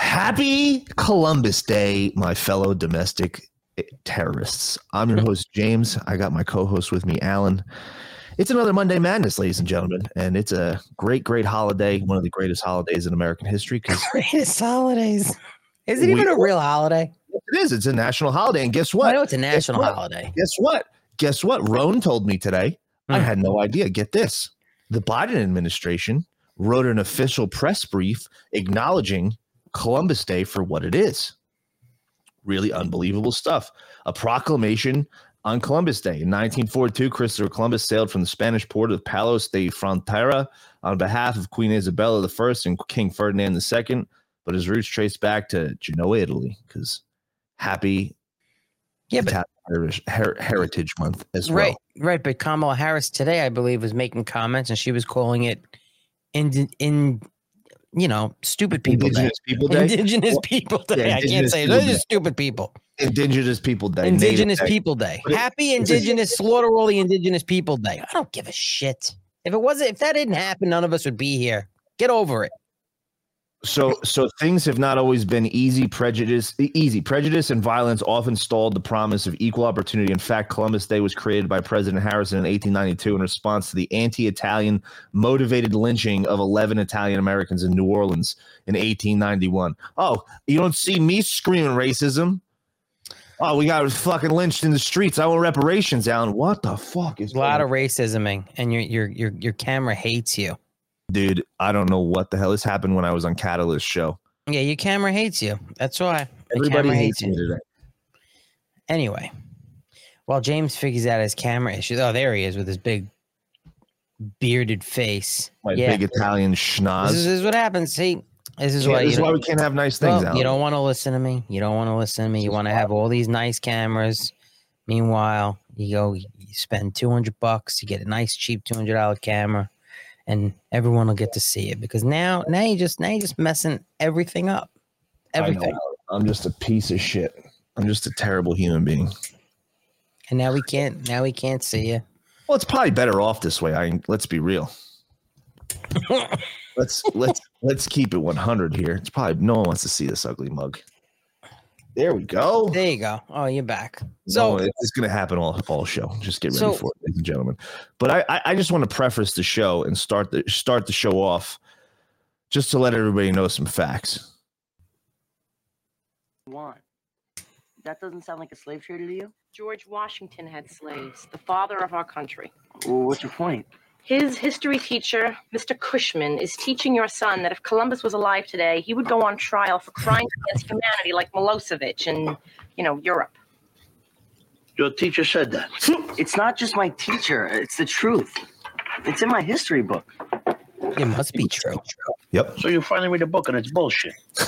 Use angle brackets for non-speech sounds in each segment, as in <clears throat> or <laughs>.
Happy Columbus Day, my fellow domestic terrorists. I'm your host, James. I got my co host with me, Alan. It's another Monday Madness, ladies and gentlemen, and it's a great, great holiday, one of the greatest holidays in American history. <laughs> Greatest holidays. Is it even a real holiday? it is, it's a national holiday. And guess what? I know it's a national what? holiday. Guess what? Guess what? Roan told me today. I Hmm. had no idea. Get this. The Biden administration wrote an official press brief acknowledging Columbus Day for what it is. Really unbelievable stuff. A proclamation on Columbus Day. In 1942, Christopher Columbus sailed from the Spanish port of Palos de Frontera on behalf of Queen Isabella I and King Ferdinand II, but his roots trace back to Genoa, Italy, because happy Yeah, but Irish Her- Heritage Month as right, well. right. But Kamala Harris today, I believe, was making comments and she was calling it in in you know, stupid people Indigenous day. People Day. Indigenous Well, people day. yeah, I can't say those are Day. stupid people. Indigenous People Day. Indigenous Day. People Day. But Happy Indigenous slaughter all the Indigenous People Day. I don't give a shit. If it wasn't, if that didn't happen, none of us would be here. Get over it. So, so things have not always been easy. Prejudice, easy prejudice, and violence often stalled the promise of equal opportunity. In fact, Columbus Day was created by President Harrison in 1892 in response to the anti-Italian motivated lynching of 11 Italian Americans in New Orleans in 1891. Oh, you don't see me screaming racism. Oh, we got fucking lynched in the streets. I want reparations, Alan. What the fuck is A lot of racisming, and your your your your camera hates you. Dude i don't know what the hell has happened when i was on catalyst show Yeah, your camera hates you. That's why. The everybody camera hates you. today Anyway, while James figures out his camera issues, oh, there he is with his big bearded face. my yeah, big italian this schnoz is, this is what happens. See, this is Yeah, why this is why we can't have nice things well, you don't want to listen to me. You don't want to listen to me. You want to have all these nice cameras. Meanwhile, you go, you spend two hundred bucks, you get a nice cheap two hundred dollar camera, and everyone will get to see it because now, now you just now you're just messing everything up. Everything. I'm just a piece of shit. I'm just a terrible human being. And now we can't now we can't see you. well it's probably better off this way. I let's be real. <laughs> Let's let's let's keep it 100 here. It's probably no one wants to see this ugly mug there we go There you go. Oh, you're back. So So it's going to happen all all show. Just get ready So- for it, ladies and gentlemen. But I, I I just want to preface the show and start the start the show off, just to let everybody know some facts. want. That doesn't sound like a slave trader to you? George Washington had slaves, the father of our country. Well, what's your point? His history teacher, Mr. Cushman, is teaching your son that if Columbus was alive today, he would go on trial for crimes against humanity like Milosevic in, you know, Europe. Your teacher said that. <laughs> It's not just my teacher, it's the truth. It's in my history book. it must be true. Yep. So you finally read the book and it's bullshit. <laughs>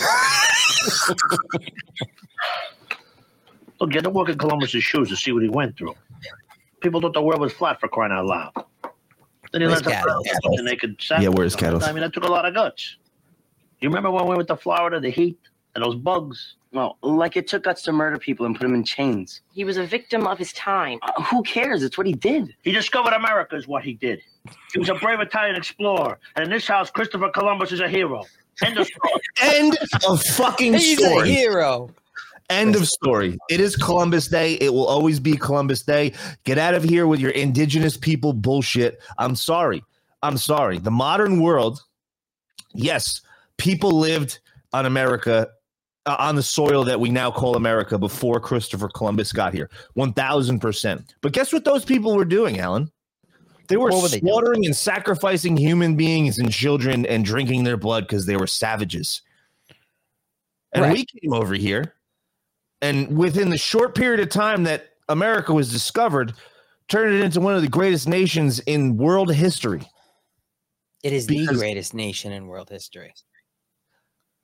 Look, get to work in Columbus's shoes to see what he went through. People thought the world was flat for crying out loud. Then he Where's learned to Cattle? fly with the naked Yeah, where's Cattle? I mean, that took a lot of guts. You remember when we went to Florida, the heat and those bugs? Well, like it took guts to murder people and put them in chains. He was a victim of his time. Uh, who cares? It's what he did. He discovered America, is what he did. He was a brave Italian explorer, and in this house, Christopher Columbus is a hero. End of story. <laughs> End of fucking He's a hero. End of story. It is Columbus Day. It will always be Columbus Day. Get out of here with your indigenous people bullshit. I'm sorry. I'm sorry. The modern world, yes, people lived on America, uh, on the soil that we now call America before Christopher Columbus got here. 1000%. But guess what those people were doing, Alan? They were, were they slaughtering and sacrificing human beings and children and drinking their blood because they were savages. And Right. we came over here, and within the short period of time that America was discovered, turned it into one of the greatest nations in world history. It is the greatest nation in world history.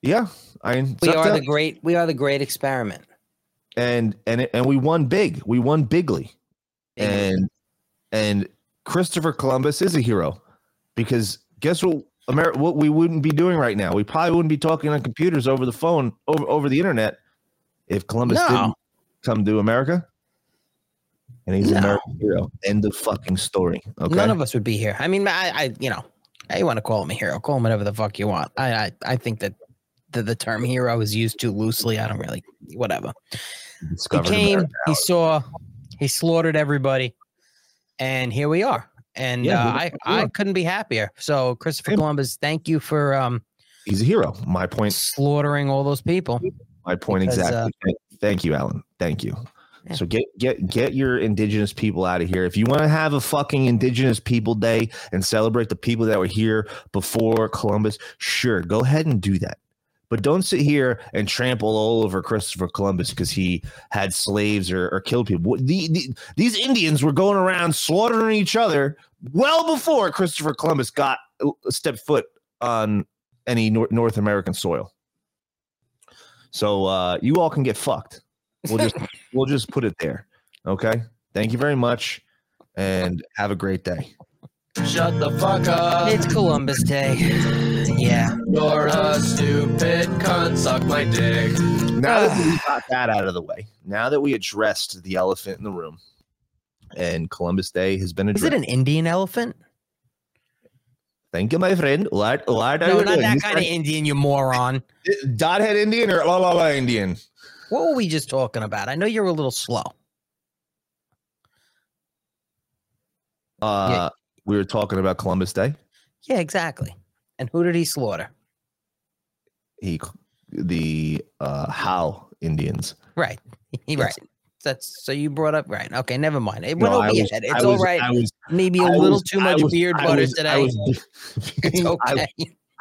Yeah, I mean, We are the great. We are the great experiment. and and it- and we won big. We won bigly, and and Christopher Columbus is a hero because guess what? America, what we wouldn't be doing right now. We probably wouldn't be talking on computers over the phone, over over the internet, if Columbus No. didn't come to America. And he's an American hero. End of fucking story. Okay. None of us would be here. I mean, I, I you know, I want to call him a hero. Call him whatever the fuck you want. I, I, I think that the, the term hero is used too loosely. I don't really whatever. He came, he saw, he slaughtered everybody, and here we are. And Yeah, uh, I, I couldn't be happier. So Christopher. Columbus, thank you for um, He's a hero. My point. slaughtering all those people. My point Because, uh, exactly. Thank- Thank you, Alan. Thank you. Yeah. So get get get your indigenous people out of here. If you want to have a fucking indigenous people day and celebrate the people that were here before Columbus, sure, go ahead and do that. But don't sit here and trample all over Christopher Columbus because he had slaves or, or killed people. The, the, these Indians were going around slaughtering each other well before Christopher Columbus got a step foot on any Nor- North American soil. So uh, you all can get fucked. We'll just <laughs> we'll just put it there. Okay. Thank you very much, and have a great day. Shut the fuck up. It's Columbus Day. Yeah. You're a stupid cunt. Suck my dick. Now that <sighs> we got that out of the way, now that we addressed the elephant in the room, and Columbus Day has been Is addressed. it an Indian elephant? Thank you, my friend. What what are No, you not doing? that kind of Indian, you moron. Dothead Indian or la la la Indian? What were we just talking about? I know you're a little slow. Uh, we were talking about Columbus Day. Yeah, exactly. And who did he slaughter? He the uh How Indians. Right. <laughs> He, right. That's so you brought up right. Okay, never mind. It went No, over was-. It's all was- right. I was Maybe a I little too much beard butter today. was- <laughs> It's <laughs> I- okay.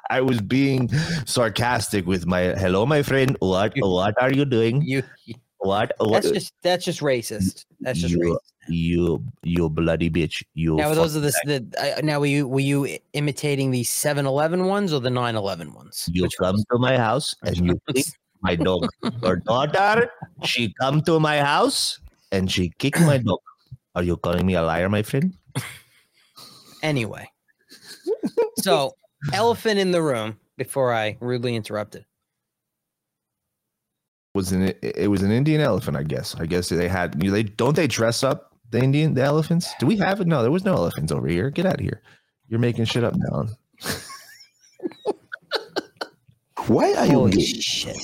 I was being sarcastic with my hello, my friend. What what are you doing? you, you- What <laughs> what that's just that's just racist. That's just you, racist. you you bloody bitch. You Now, those are the, the uh, now were you were you imitating the 7-Eleven ones or the 9-11 ones? you Which come ones? to my house and you my dog. Her daughter, she come to my house and she kicked my dog. Are you calling me a liar, my friend? Anyway, so elephant in the room. Before I rudely interrupted. Was an it was an Indian elephant, I guess. I guess they had you they don't they dress up the Indian the elephants? Do we have it? No, there was no elephants over here. Get out of here. You're making shit up now. Why are you Holy gay? shit!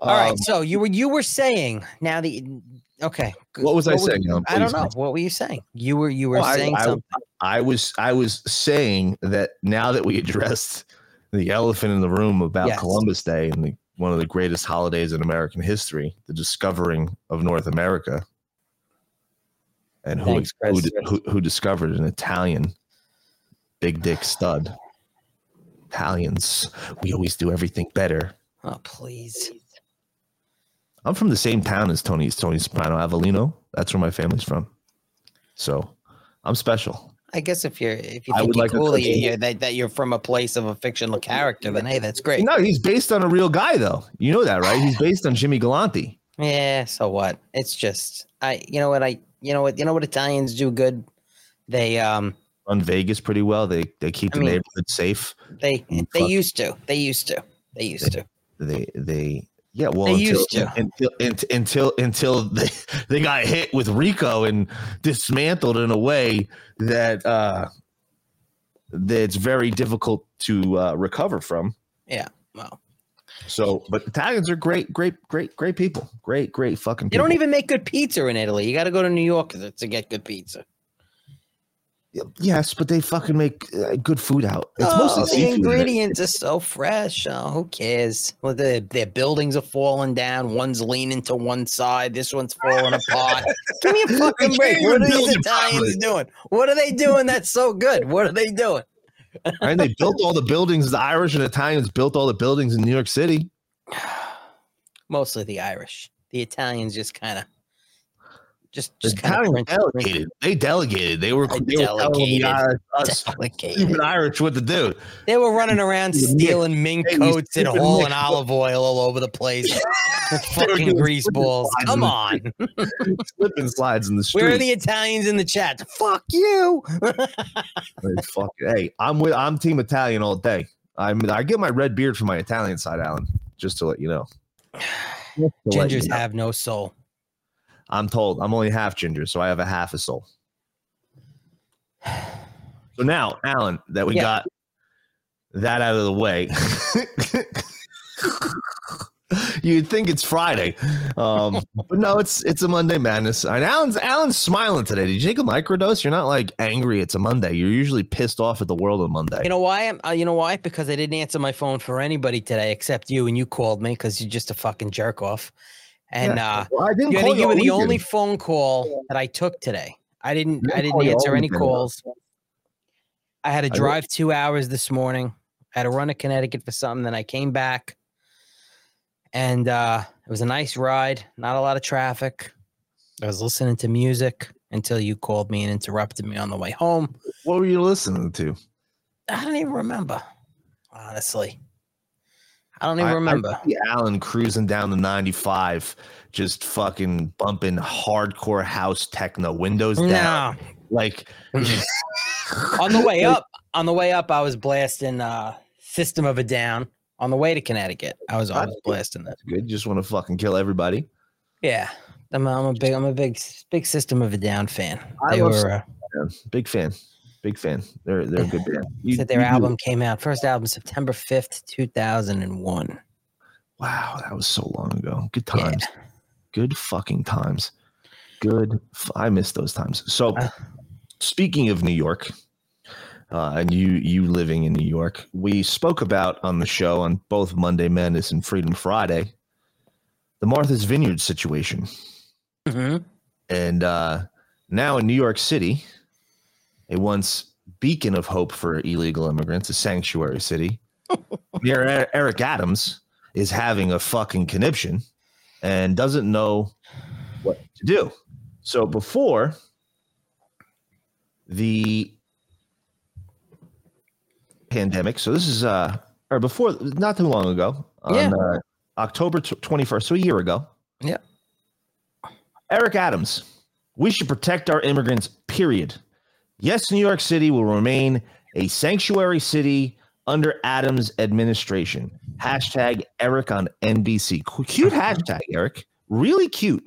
All right, Um, so you were you were saying now the okay. What was I were- saying? Alan? I don't know. What were you saying? You were you were Well, saying I- something. I was I was saying that now that we addressed the elephant in the room about Yes. Columbus Day and the, one of the greatest holidays in American history, the discovering of North America, and who Thanks, who, who, who discovered an Italian big dick stud. Italians, we always do everything better. Oh please. I'm from the same town as Tony Tony Soprano, Avellino. That's where my family's from. So I'm special. I guess if you're if you think like you're, that that you're from a place of a fictional character, then hey, that's great. No, he's based on a real guy, though. You know that, right? He's based on Jimmy Galante. Yeah, so what? It's just I you know what I you know what you know what Italians do good? They um Run Vegas pretty well. They they keep I the mean- neighborhood safe. they they fuck. used to. They used to. They used to. They they yeah. Well, They until, used to. until until until until they <laughs> they got hit with RICO and dismantled in a way that uh that's very difficult to uh, recover from. Yeah, well, So, but Italians are great, great, great, great people. Great, great fucking. they don't even make good pizza in Italy. You got to go to New York to to get good pizza. Yes, but they fucking make uh, good food out. It's oh, mostly the seafood. ingredients are so fresh. Oh, who cares? Well, their their buildings are falling down. One's leaning to one side. This one's falling apart. <laughs> Give me a fucking break. What are these Italians doing? What are they doing that's so good? What are they doing? right? They built all the buildings. The Irish and Italians built all the buildings in New York City. <sighs> Mostly the Irish. The Italians just kind of, just The just kind of Italians delegated. They delegated. They were, I they were telling the delegated. Irish, <laughs> us Delegated. stupid Irish what to do. They were running around stealing mink coats and hauling olive oil all over the place. <laughs> fucking grease balls. Come on. Slipping <laughs> slides in the street. Where are the Italians in the chat? Fuck you. Hey, fuck. Hey, I'm with. I'm Team Italian all day. I'm. I get my red beard from my Italian side, Alan. Just to let you know. <sighs> Let you Gingers know. have no soul. I'm told I'm only half ginger, so I have a half a soul. So now, Alan, that we Yeah. got that out of the way. You'd think it's Friday, um, but no, it's it's a Monday madness. And Alan's Alan's smiling today. Did you take a microdose? You're not like angry. It's a Monday. You're usually pissed off at the world on Monday. You know why? Uh, you know why? Because I didn't answer my phone for anybody today except you, and you called me because you're just a fucking jerk off. And uh, Well, I didn't you, call you were the weekend. only phone call that I took today. I didn't. didn't I didn't call you all answer any weekend, though. calls. I had to drive two hours this morning. I had to run to Connecticut for something. Then I came back, and uh, it was a nice ride. Not a lot of traffic. I was listening to music until you called me and interrupted me on the way home. What were you listening to? I don't even remember. Honestly, I don't even I- I remember. see Alan cruising down the 95, just fucking bumping hardcore house techno, windows down. no. Like, <laughs> on the way up, on the way up, I was blasting uh System of a Down. On the way to Connecticut, I was always blasting that. good. Just want to fucking kill everybody. Yeah, I'm, I'm a big, I'm a big, big System of a Down fan. I They love were uh, big fan. Big fan. They're they're a good <laughs> band. You- said their do- album came out first album September fifth, two thousand and one. Wow, that was so long ago. Good Yeah. times. Good fucking times. Good. F- I miss those times. So, Uh. speaking of New York, uh, and you you living in New York, we spoke about on the show on both Monday Madness and Freedom Friday the Martha's Vineyard situation, Mm-hmm. and uh, now in New York City, a once beacon of hope for illegal immigrants, a sanctuary city. <laughs> Mayor Eric Adams is having a fucking conniption and doesn't know what to do. So before the pandemic, so this is uh or before not too long ago on Yeah. uh, October 21st, so a year ago. Yeah. Eric Adams, we should protect our immigrants, period. Yes, New York City will remain a sanctuary city under Adams' administration. Hashtag Eric on NBC. Cute hashtag, Eric. Really cute.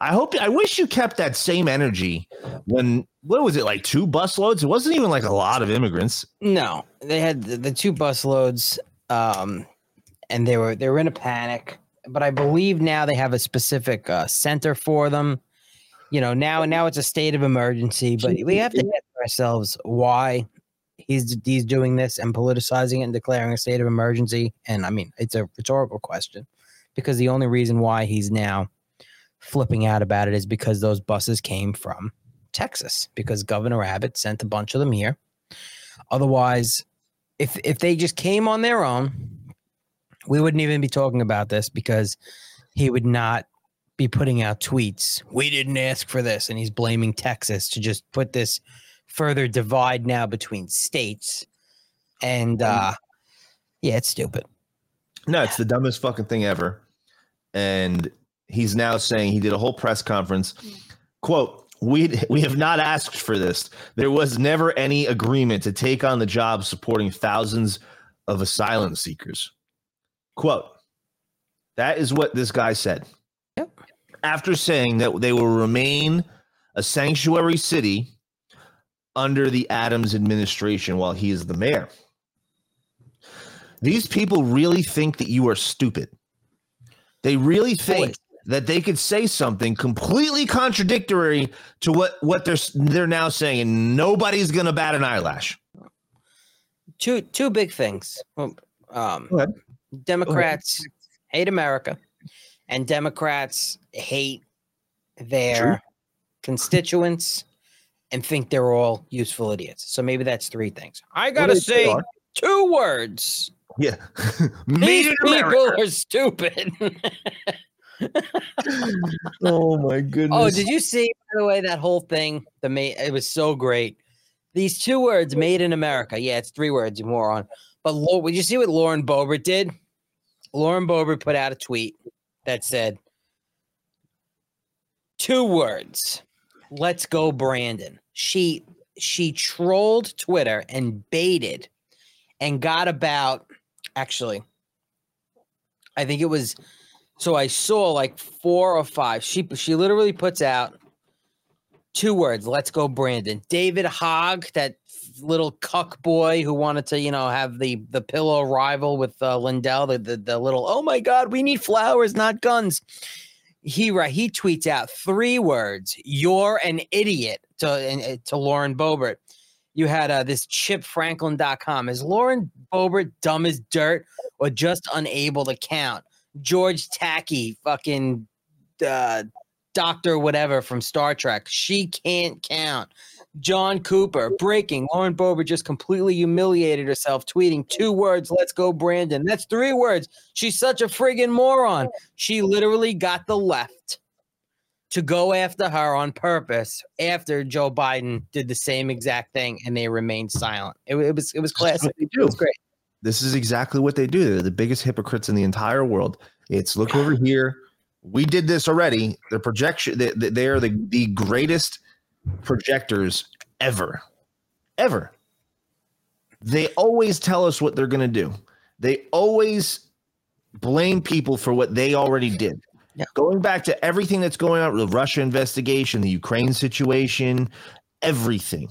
I hope, I wish you kept that same energy when, what was it, like two busloads? It wasn't even like a lot of immigrants. No, they had the, the two bus loads, um, and they were they were in a panic. But I believe now they have a specific uh, center for them. You know, now and now it's a state of emergency. But we have to ask ourselves why he's he's doing this and politicizing it and declaring a state of emergency. And I mean, it's a rhetorical question because the only reason why he's now flipping out about it is because those buses came from Texas because Governor Abbott sent a bunch of them here. Otherwise, if if they just came on their own, we wouldn't even be talking about this because he would not be putting out tweets. We didn't ask for this, and he's blaming Texas to just put this further divide now between states. And uh yeah, it's stupid. No, it's the dumbest fucking thing ever. And he's now saying he did a whole press conference. Quote, we we have not asked for this. There was never any agreement to take on the job supporting thousands of asylum seekers. Quote, that is what this guy said. After saying that they will remain a sanctuary city under the Adams administration while he is the mayor. These people really think that you are stupid. They really think that they could say something completely contradictory to what what they're they're now saying, and nobody's gonna bat an eyelash. Two two big things. Um, Democrats hate America, and Democrats hate their True. constituents and think they're all useful idiots. So maybe that's three things. I gotta say are. two words. Yeah, <laughs> These people America. are stupid. <laughs> Oh my oh, goodness! oh, did you see by the way that whole thing? The ma- it was so great. These two words, "made in America." Yeah, it's three words, you moron. But did you see what Lauren Boebert did? Lauren Boebert put out a tweet that said, two words, "Let's go, Brandon." She she trolled Twitter and baited and got about actually I think it was so I saw like four or five. She she literally puts out Two words. Let's go, Brandon. David Hogg, that little cuck boy who wanted to, you know, have the the pillow rival with uh, Lindell, the, the the little. Oh my God, we need flowers, not guns. He right. He tweets out three words. You're an idiot to to Lauren Boebert, You had uh, this chipfranklin.com. Is Lauren Boebert dumb as dirt or just unable to count? George Takei, fucking uh, doctor, whatever from Star Trek. She can't count. Jon Cooper, breaking. Lauren Boebert just completely humiliated herself, tweeting two words, let's go, Brandon. That's three words. She's such a friggin' moron. She literally got the left to go after her on purpose after Joe Biden did the same exact thing and they remained silent. It, it was it was classic. It was great. This is exactly what they do. They're the biggest hypocrites in the entire world. It's look over here. We did this already. The projection. They, they they are the the greatest projectors ever, ever. They always tell us what they're going to do. They always blame people for what they already did. Yeah. Going back to everything that's going on, the Russia investigation, the Ukraine situation, everything.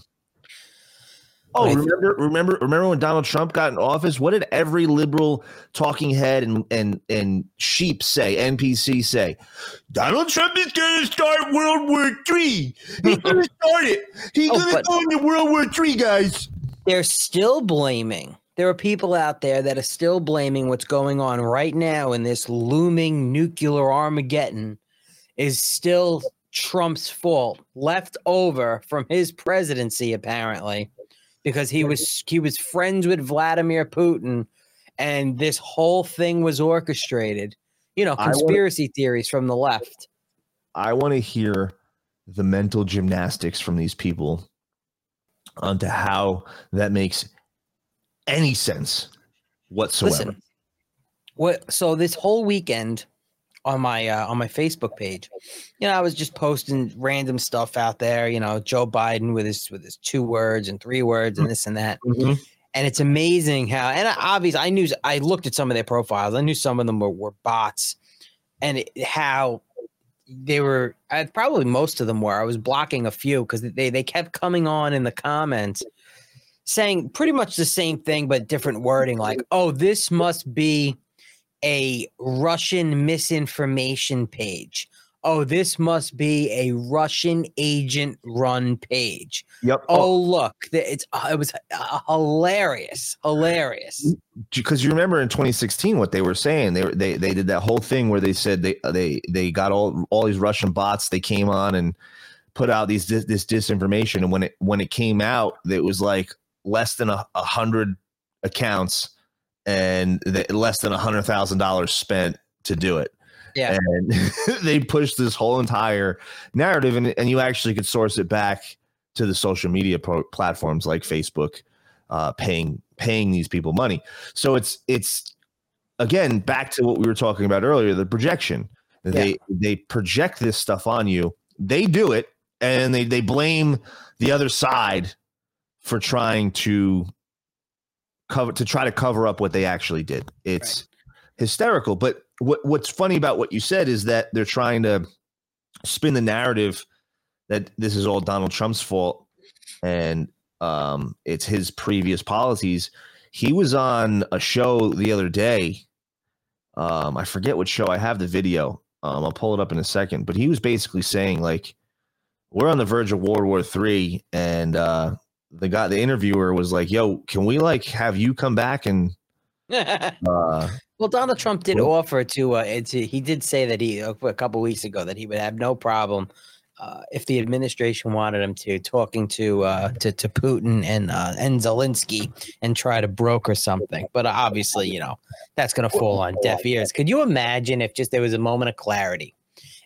Oh, remember, remember, remember when Donald Trump got in office? What did every liberal talking head and and and sheep say? NPC say, Donald Trump is going to start World War Three. He's <laughs> going to start it. He's Oh, going to go into World War Three, guys. They're still blaming. There are people out there that are still blaming what's going on right now in this looming nuclear Armageddon is still Trump's fault, left over from his presidency, apparently, because he was he was friends with Vladimir Putin, and this whole thing was orchestrated. You know, I wanna- conspiracy theories from the left. I want to hear the mental gymnastics from these people onto how that makes any sense whatsoever. Listen, what? So this whole weekend on my uh, on my Facebook page, you know, I was just posting random stuff out there. You know, Joe Biden with his with his two words and three words and this and that. Mhm. And it's amazing how, and obviously, I knew I looked at some of their profiles. I knew some of them were, were bots, and it, how they were. I, probably most of them were. I was blocking a few because they they kept coming on in the comments saying pretty much the same thing but different wording. Like, oh, this must be a Russian misinformation page. Oh, this must be a Russian agent run page. Yep. Oh, look, it's uh, it was uh, hilarious, hilarious. because you remember in 2016 what they were saying they were they they did that whole thing where they said they they they got all all these Russian bots they came on and put out these dis- this disinformation and when it when it came out it was like less than a, a hundred accounts and the, less than a hundred thousand dollars spent to do it Yeah. and <laughs> they pushed this whole entire narrative and, and you actually could source it back to the social media pro- platforms like facebook uh, paying paying these people money. So it's it's again back to what we were talking about earlier, the projection. They they project this stuff on you. They do it and they they blame the other side for trying to cover to try to cover up what they actually did. It's hysterical. But what what's funny about what you said is that they're trying to spin the narrative that this is all Donald Trump's fault and um, it's his previous policies. He was on a show the other day. Um, I forget what show. I have the video. Um, I'll pull it up in a second. But he was basically saying like, we're on the verge of World War Three, and uh, the guy, the interviewer, was like, "Yo, can we like have you come back and <laughs> uh, well, Donald Trump did Well- offer to, uh, to. He did say that he a couple weeks ago that he would have no problem uh, if the administration wanted him to talking to uh, to to Putin and uh, and Zelensky and try to broker something. But obviously, you know that's going to fall on deaf ears. Could you imagine if just there was a moment of clarity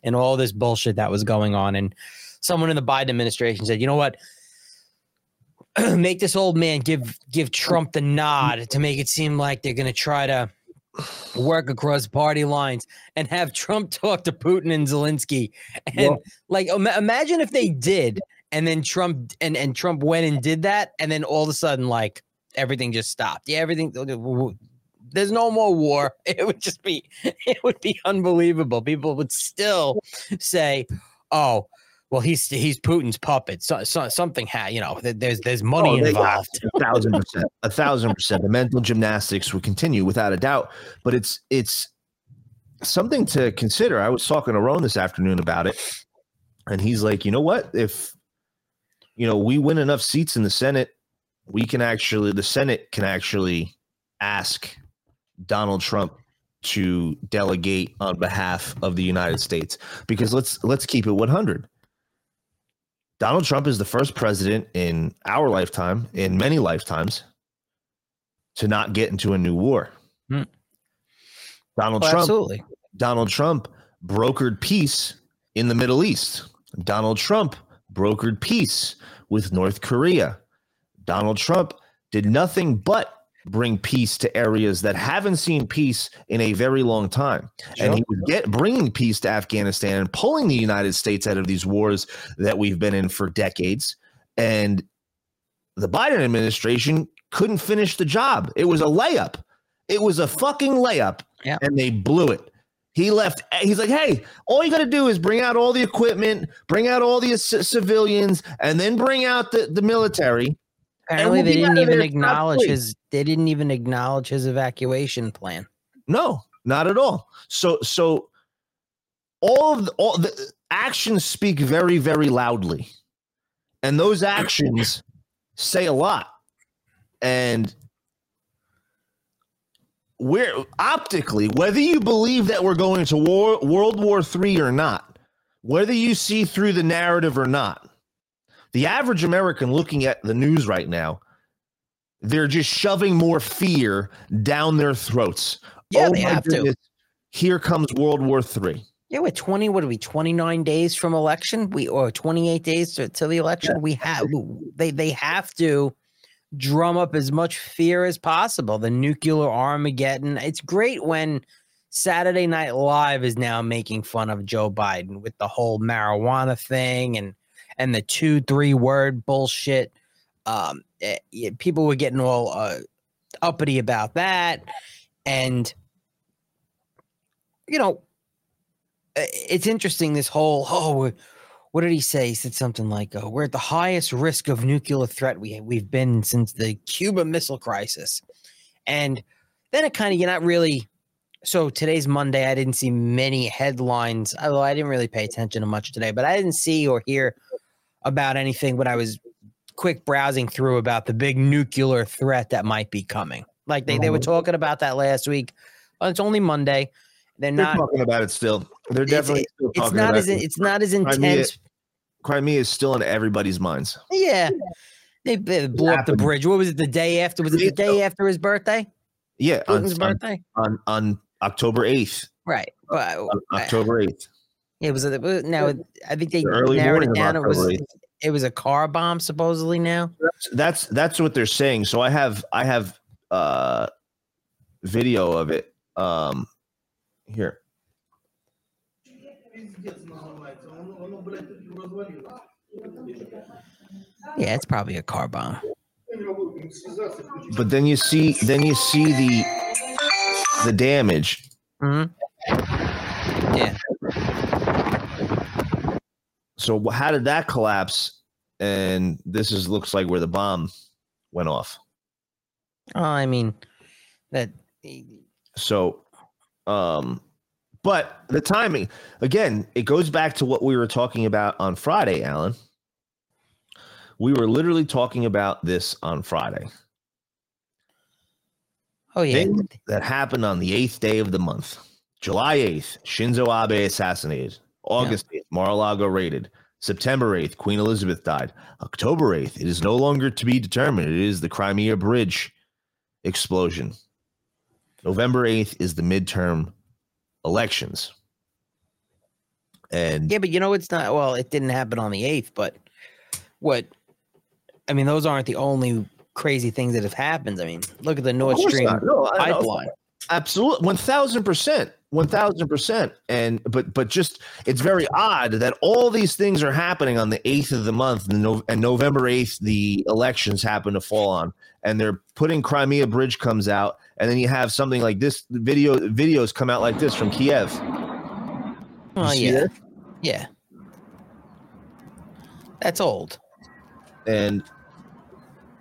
and all this bullshit that was going on, and someone in the Biden administration said, "You know what." <clears throat> make this old man give give Trump the nod to make it seem like they're going to try to work across party lines and have Trump <laughs> talk to Putin and Zelensky. And Well- like ima- imagine if they did and then Trump and and Trump went and did that and then all of a sudden like everything just stopped. Yeah, everything there's no more war. <laughs> It would just be it would be unbelievable. People would still say, "Oh, Well, he's he's Putin's puppet. So, so something ha you know. There's there's money Oh, involved. a thousand percent a thousand percent the mental gymnastics would continue without a doubt but it's it's something to consider i was talking to Roan this afternoon about it and he's like you know what if you know we win enough seats in the senate we can actually the senate can actually ask donald trump to delegate on behalf of the united states because let's let's keep it 100 Donald Trump is the first president in our lifetime, in many lifetimes, to not get into a new war. Hmm. Donald Oh, Trump absolutely. Donald Trump brokered peace in the Middle East. Donald Trump brokered peace with North Korea. Donald Trump did nothing but bring peace to areas that haven't seen peace in a very long time. And he was get bringing peace to Afghanistan and pulling the United States out of these wars that we've been in for decades. And the Biden administration couldn't finish the job. It was a layup. It was a fucking layup. Yeah. And they blew it. He left. He's like, hey, all you got to do is bring out all the equipment, bring out all the c- civilians, and then bring out the, the military. Apparently, we'll they didn't even acknowledge his. They didn't even acknowledge his evacuation plan. No, not at all. So, so all of the, all the actions speak very, very loudly, and those actions say a lot. And we're optically, whether you believe that we're going to war, World War Three or not, whether you see through the narrative or not, the average American looking at the news right now, they're just shoving more fear down their throats. Yeah, Oh they have to. Here comes World War III. Yeah, we're 20, what are we, 29 days from election? We or 28 days to, to the election. We have they they have to drum up as much fear as possible. The nuclear Armageddon. It's great when Saturday Night Live is now making fun of Joe Biden with the whole marijuana thing and and the two, three word bullshit. Um, eh, yeah, people were getting all uh, uppity about that. And you know, uh, it's interesting this whole oh what did he say he said something like oh, we're at the highest risk of nuclear threat we, we've been since the cuba missile crisis and then it kind of you're not really so today's monday i didn't see many headlines although i didn't really pay attention to much today but i didn't see or hear about anything when i was quick browsing through about the big nuclear threat that might be coming like they, they were mm-hmm. talking about that last week well, it's only monday they're They're not talking about it still. They're It's- definitely still it's talking not about as it. it's not as intense. Crimea is still in everybody's minds. Yeah, they, they blew up the bridge. What was it? The day after? Was it the day after his birthday? Yeah, on, Putin's on, birthday, on, on October 8th. right? But October 8th. It was. It was now, I think they The early narrowed it down. It was. It was a car bomb, supposedly. Now, That's that's what they're saying. So I have I have uh video of it. Um here. yeah, it's probably a car bomb. But then you see then you see the the damage. hmm Yeah, So how did that collapse? And this is looks like where the bomb went off. oh, I mean that. So, um, but the timing again, it goes back to what we were talking about on Friday, Alan. We were literally talking about this on Friday. Oh yeah, Thing that happened on the eighth day of the month, July 8th, Shinzo Abe assassinated. August 8th, Mar-a-Lago raided. September 8th, Queen Elizabeth died. October 8th, it is no longer to be determined. It is the Crimea Bridge explosion. November 8th is the midterm elections. And yeah, but you know it's not. Well, it didn't happen on the eighth, but what? I mean, those aren't the only crazy things that have happened. I mean, look at the Nord course Stream. No, pipeline. Absolutely, one thousand percent, one thousand percent. And but but just it's very odd that all these things are happening on the eighth of the month, and, no, and November eighth, the elections happen to fall on, and they're putting Crimea Bridge comes out, and then you have something like this video videos come out like this from Kiev. Oh see yeah, that? yeah. That's old. And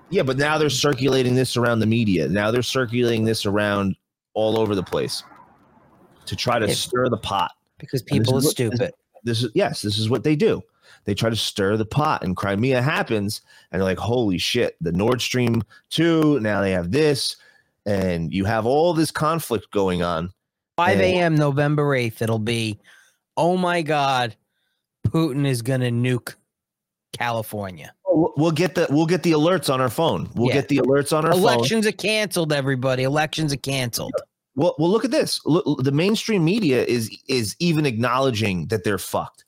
yeah, but now they're circulating this around the media. Now they're circulating this around all over the place to try to If- stir the pot. Because people are what- stupid. This is yes, this is what they do. They try to stir the pot, and Crimea happens, and they're like, "Holy shit!" The Nord Stream two. Now they have this, and you have all this conflict going on. 5 a.m. November 8th, it'll be, oh my God, Putin is to nuke California. Oh, we'll we'll get the we'll get the alerts on our phone. We'll Yeah. get the alerts on our phone. Elections are canceled, everybody. Elections are canceled. Well, well, look at this. Look, the mainstream media is is even acknowledging that they're fucked.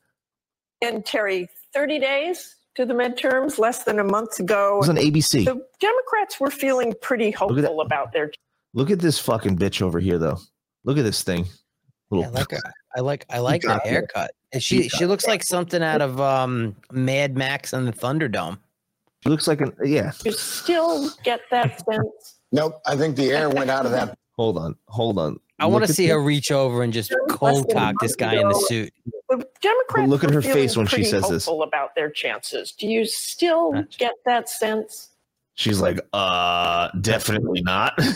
And Terry, 30 days to the midterms, less than a month ago. It was on ABC. The Democrats were feeling pretty hopeful about their Look at this fucking bitch over here, though. Look at this thing. Little, I like her. I like I like her got it. haircut. And She she looks like something out of um Mad Max and the Thunderdome. she looks like an yeah. You still get that <laughs> sense. Nope. I think the air <laughs> went out of that. Hold on, hold on. I want to see her reach over and just cold cock this guy in the suit. The Democrats look at her face when she says this. about their chances. Do you still Gotcha. get that sense? She's like, uh, definitely not. <laughs>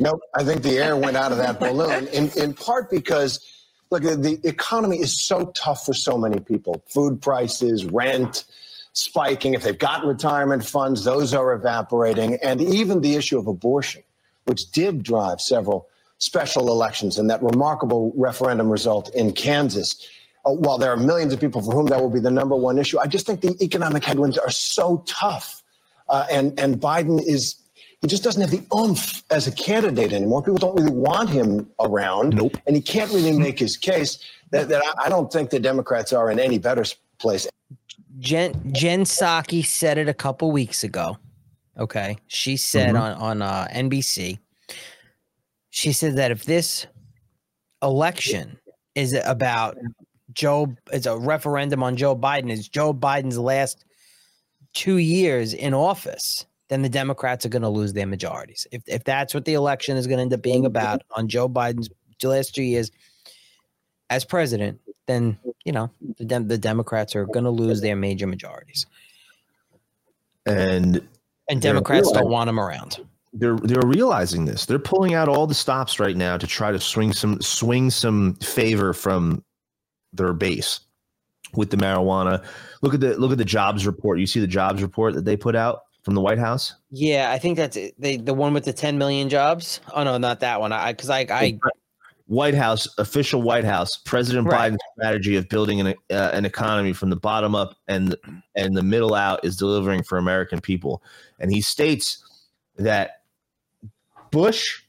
Nope. I think the air went out of that balloon in, in part because, look, the economy is so tough for so many people. Food prices, rent spiking. If they've got retirement funds, those are evaporating. And even the issue of abortion, which did drive several special elections and that remarkable referendum result in Kansas. Uh, while there are millions of people for whom that will be the number one issue, I just think the economic headwinds are so tough. Uh, and, and Biden is he just doesn't have the oomph as a candidate anymore. People don't really want him around. Nope. And he can't really make his case that, that I, I don't think the Democrats are in any better place. Jen Jen Psaki said it a couple weeks ago. Okay, she said Mhm. on on uh, NBC. She said that if this election is about Joe, it's a referendum on Joe Biden. Is Joe Biden's last two years in office? Then the Democrats are going to lose their majorities. If if that's what the election is going to end up being mm-hmm. about on Joe Biden's last two years as president, then you know the Dem- the Democrats are going to lose their major majorities, and and Democrats don't want them around. they're they're realizing this. They're pulling out all the stops right now to try to swing some swing some favor from their base with the marijuana. Look at the look at the jobs report. You see the jobs report that they put out from the White House. Yeah, I think that's it. They, the one with the 10 million jobs. Oh no, not that one. I because I I White House official White House President Right. Biden's strategy of building an uh, an economy from the bottom up and and the middle out is delivering for American people. And he states that Bush,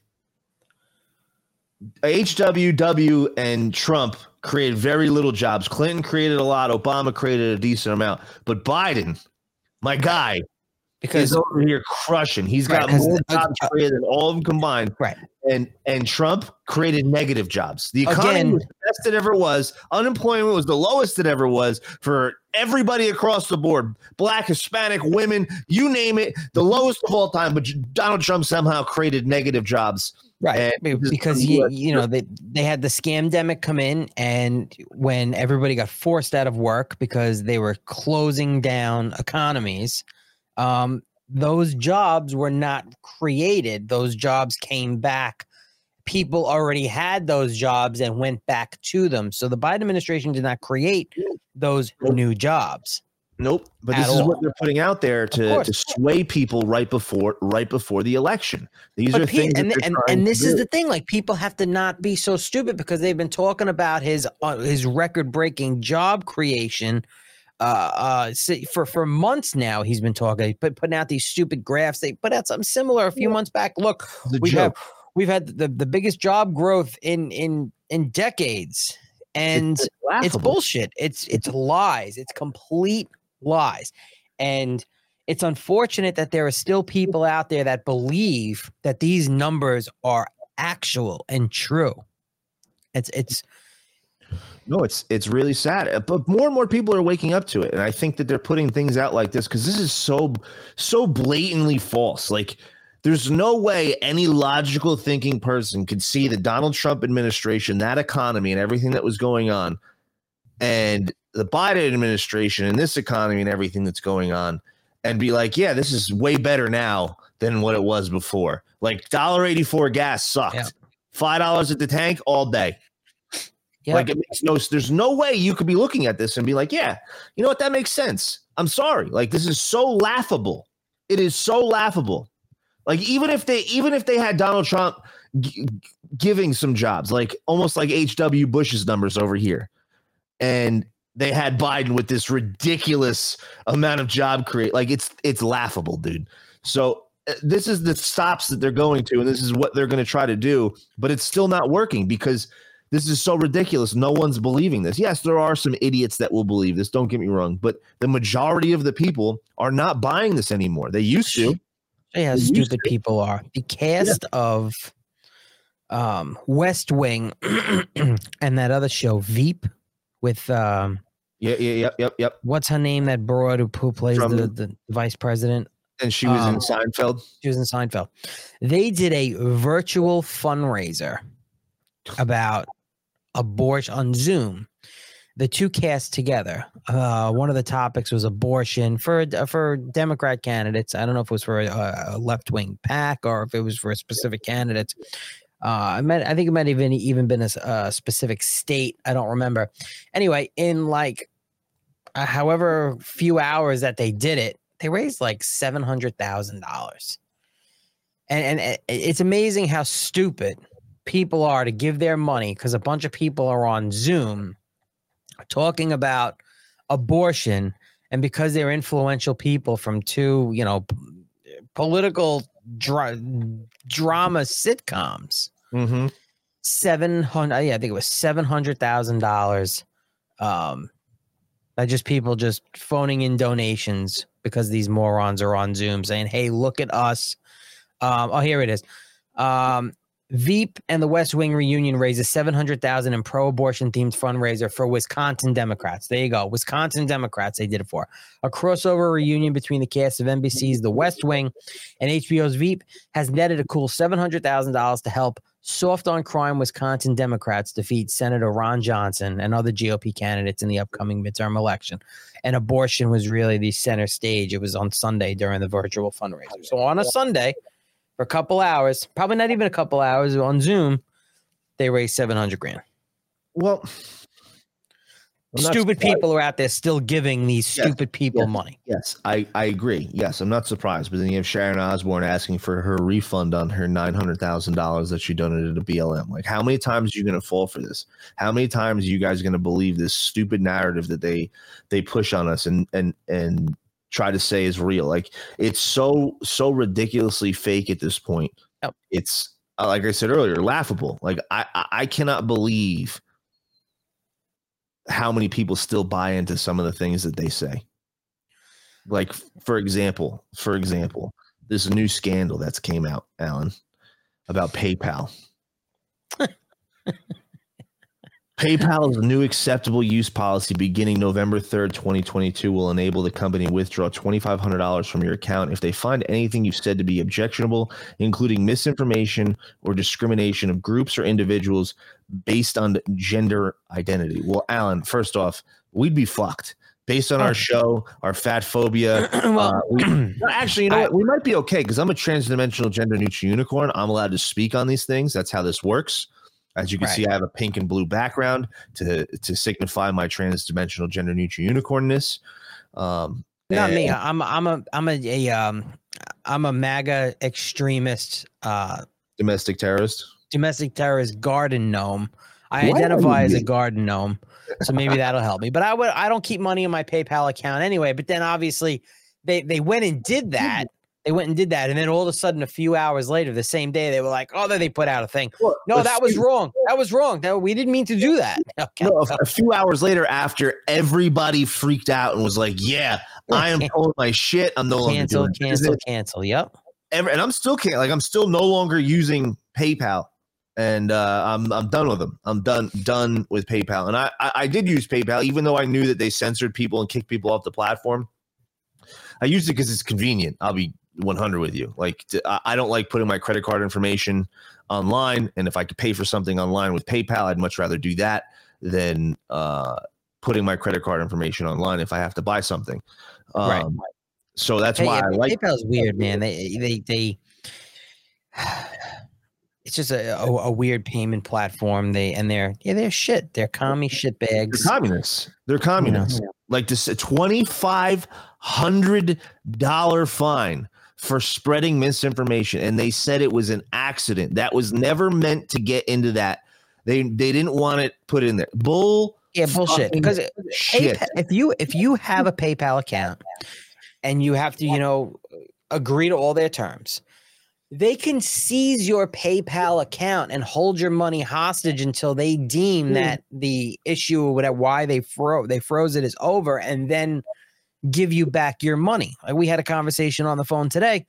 HWW, and Trump created very little jobs. Clinton created a lot. Obama created a decent amount. But Biden, my guy, because is over here crushing. He's Right, got more jobs uh, created than all of them combined. Right. And and Trump created negative jobs. The economy Again- was the best it ever was. Unemployment was the lowest it ever was for everybody across the board. Black, Hispanic, women, you name it, the lowest of all time. But Donald Trump somehow created negative jobs. right because you you know they they had the scamdemic come in and when everybody got forced out of work because they were closing down economies um those jobs were not created those jobs came back people already had those jobs and went back to them so the biden administration did not create those new jobs Nope. But this is all. what they're putting out there to, to sway people right before right before the election. These are But Pete, things and, and, and this is do. the thing like people have to not be so stupid because they've been talking about his uh, his record breaking job creation uh uh for for months now he's been talking but putting out these stupid graphs. They put out something similar a few months back. Look It's a we have joke. we've had the, the biggest job growth in in in decades. And it's laughable. bullshit. It's it's lies. It's complete lies. And it's unfortunate that there are still people out there that believe that these numbers are actual and true. It's it's No, it's it's really sad. Uh, But more and more people are waking up to it, and I think that they're putting things out like this because this is so so blatantly false. Like, there's no way any logical thinking person could see the Donald Trump administration, that economy, and everything that was going on and the Biden administration and this economy and everything that's going on and be like, yeah, this is way better now than what it was before. Like dollar eighty four gas sucked. Yeah. Five dollars at the tank all day. Yeah. Like it makes no. There's no way you could be looking at this and be like, yeah, you know what? That makes sense. I'm sorry. Like this is so laughable. It is so laughable. Like even if they even if they had Donald Trump g- giving some jobs, like almost like H.W. Bush's numbers over here, and they had Biden with this ridiculous amount of job create, like it's it's laughable, dude. So uh, this is the stops that they're going to, and this is what they're going to try to do, but it's still not working because this is so ridiculous. No one's believing this. Yes, there are some idiots that will believe this. Don't get me wrong, but the majority of the people are not buying this anymore. They used to. Yeah, They stupid people are. The cast of um, West Wing <clears throat> and that other show Veep with um, Yeah, yeah, yep, yep, yep. what's her name? That broad who, who plays the, the vice president. And she was in Um, Seinfeld. She was in Seinfeld. They did a virtual fundraiser about abortion on Zoom. The two cast together. Uh, one of the topics was abortion for for Democrat candidates. I don't know if it was for a, a left wing pack or if it was for a specific candidate. Uh, I meant I think it might even even been a specific state. I don't remember. Anyway, in like uh, however few hours that they did it, they raised like seven hundred thousand dollars and and it's amazing how stupid people are to give their money because a bunch of people are on Zoom talking about abortion, and because they're influential people from two, you know, p- political dra- drama sitcoms, Mm-hmm. seven hundred, yeah, I think it was seven hundred thousand dollars. Um, by just people just phoning in donations because these morons are on Zoom saying, "Hey, look at us." Um, oh, here it is. Um, Veep and the West Wing reunion raises seven hundred thousand in pro-abortion themed fundraiser for Wisconsin Democrats. There you go, Wisconsin Democrats. They did it for a crossover reunion between the cast of NBC's The West Wing and HBO's Veep has netted a cool seven hundred thousand dollars to help soft on crime Wisconsin Democrats defeat Senator Ron Johnson and other GOP candidates in the upcoming midterm election. And abortion was really the center stage. It was on Sunday during the virtual fundraiser. So on a Sunday, for a couple hours, probably not even a couple hours on Zoom, they raised 700 grand. Well, I'm stupid people are out there still giving these Yes, stupid people yes. money. Yes, I, I agree. Yes, I'm not surprised. But then you have Sharon Osbourne asking for her refund on her nine hundred thousand dollars that she donated to BLM. Like, how many times are you going to fall for this? How many times are you guys going to believe this stupid narrative that they they push on us and and and try to say is real? Like, it's so so ridiculously fake at this point. Yep. It's uh, like I said earlier, laughable. Like, I I, I cannot believe how many people still buy into some of the things that they say like for example for example this new scandal that's came out alan about paypal <laughs> paypal's new acceptable use policy beginning november 3rd 2022 will enable the company to withdraw $2500 from your account if they find anything you've said to be objectionable including misinformation or discrimination of groups or individuals based on gender identity well alan first off we'd be fucked based on Oh. our show our fat phobia <clears throat> well, uh, we, <clears throat> actually, you know I- what? We might be okay because I'm a transdimensional gender neutral unicorn. I'm allowed to speak on these things. That's how this works. As you can Right. see, I have a pink and blue background to to signify my transdimensional gender neutral unicornness. Um, Not me. I'm I'm a I'm a, a um I'm a MAGA extremist, uh, domestic terrorist. domestic terrorist garden gnome. I What? identify as a garden gnome, so maybe <laughs> that'll help me. But I would I don't keep money in my PayPal account anyway. But then obviously they they went and did that. They went and did that, and then all of a sudden, a few hours later, the same day, they were like, "Oh, they put out a thing." No, that was wrong. That was wrong. That, we didn't mean to do that. <laughs> Okay. No, a, a few hours later, after everybody freaked out and was like, "Yeah, I am <laughs> pulling my shit. I'm no longer cancel, doing cancel, business." cancel. Yep. Ever, and I'm still can't like I'm still no longer using PayPal, and uh, I'm I'm done with them. I'm done done with PayPal, and I, I I did use PayPal even though I knew that they censored people and kicked people off the platform. I used it because it's convenient. I'll be 100 with you. Like I don't like putting my credit card information online, and if I could pay for something online with PayPal, I'd much rather do that than uh putting my credit card information online if I have to buy something. Um, Right. So that's Hey, why yeah, I like. PayPal's weird, man. <laughs> They they they. <sighs> It's just a, a, a weird payment platform. They and they're yeah they're shit. They're commie shit They're bags. communists. They're communists. Like this twenty five hundred dollar fine for spreading misinformation, and they said it was an accident. That was never meant to get into that. They they didn't want it put in there. Bull Yeah, bullshit. Because shit. PayPal, if you if you have a PayPal account and you have to you know agree to all their terms, they can seize your PayPal account and hold your money hostage until they deem hmm. that the issue or whatever why they froze they froze it is over, and then give you back your money. Like we had a conversation on the phone today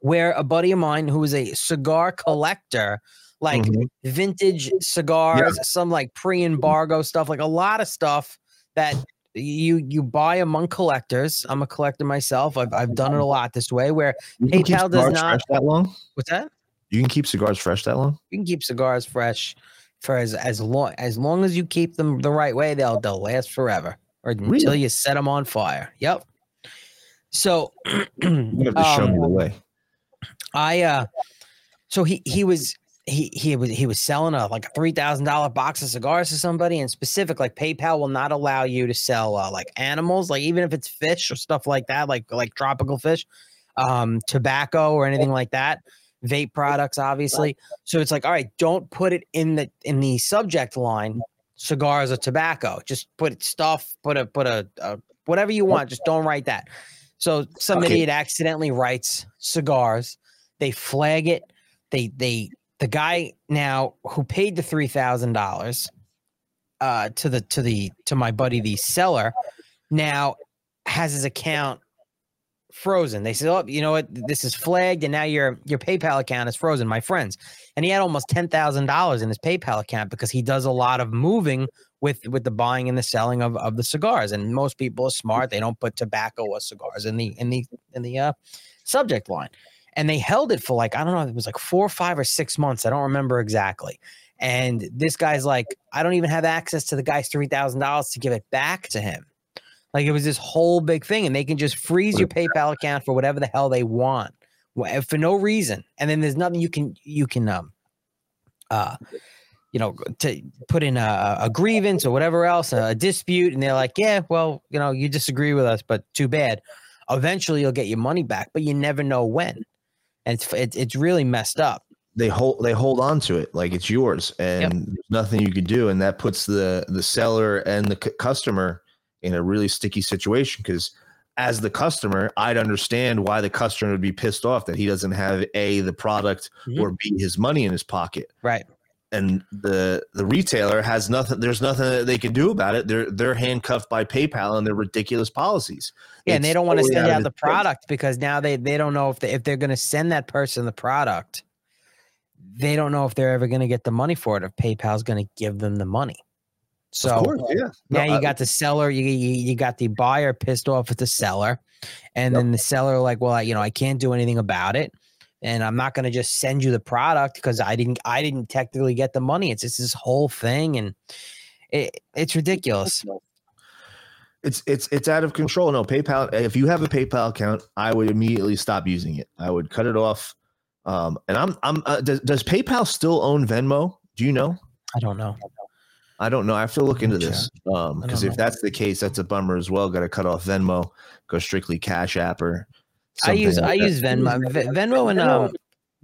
where a buddy of mine who is a cigar collector, like Mhm. vintage cigars, some like pre-embargo stuff, like a lot of stuff that you you buy among collectors. I'm a collector myself. I've I've done it a lot this way where PayPal does not- that long. what's that? You can keep cigars fresh that long. You can keep cigars fresh for as as long as long as you keep them the right way, they'll they'll last forever. Or until you set them on fire. Yep. So <clears throat> You have to show um, me the way. I uh so he he was he he was he was selling a like a three thousand dollar box of cigars to somebody and specific like PayPal will not allow you to sell uh, like animals like even if it's fish or stuff like that like like tropical fish um tobacco or anything like that vape products obviously so it's like all right don't put it in the in the subject line cigars or tobacco. Just put stuff put a put a, a whatever you want just don't write that. So some Okay. idiot accidentally writes cigars they flag it they they the guy now who paid the three thousand dollars uh to the to the to my buddy the seller now has his account frozen. They said oh you know what? This is flagged and now your your paypal account is frozen. My friends and he had almost ten thousand dollars in his paypal account because he does a lot of moving with with the buying and the selling of, of the cigars and most people are smart they don't put tobacco or cigars in the in the in the uh subject line and they held it for like I don't know, it was like four, five, or six months. I don't remember exactly. And this guy's like, I don't even have access to the guy's three thousand dollars to give it back to him. Like it was this whole big thing, and they can just freeze your PayPal account for whatever the hell they want for no reason. And then there's nothing you can you can um uh you know to put in a, a grievance or whatever else, a dispute, and they're like, yeah, well, you know, you disagree with us, but too bad. Eventually, you'll get your money back, but you never know when and it's it's, it's really messed up. They hold they hold on to it like it's yours, and there's nothing you can do, and that puts the the seller and the c- customer in a really sticky situation because. As the customer, I'd understand why the customer would be pissed off that he doesn't have a the product Mhm. or b his money in his pocket. Right. and the the retailer has nothing there's nothing that they can do about it they're they're handcuffed by paypal and their ridiculous policies Yeah, and they don't want to send out out the his place. product because now they they don't know if they if they're going to send that person the product. They don't know if they're ever going to get the money for it. If PayPal's going to give them the money. So course yeah now No, you I- got the seller, you, you you got the buyer pissed off at the seller, and Yep. then the seller like, well, I, you know, I can't do anything about it, and I'm not going to just send you the product because I didn't I didn't technically get the money. It's just this whole thing, and it, it's ridiculous. it's it's it's out of control no paypal if you have a paypal account i would immediately stop using it i would cut it off um and i'm i'm uh, does, does paypal still own venmo do you know I don't know. I don't know i have to look into this um because don't if know. that's the case that's a bummer as well got to cut off venmo go strictly cash app or I use something I that. use Venmo, Venmo and um,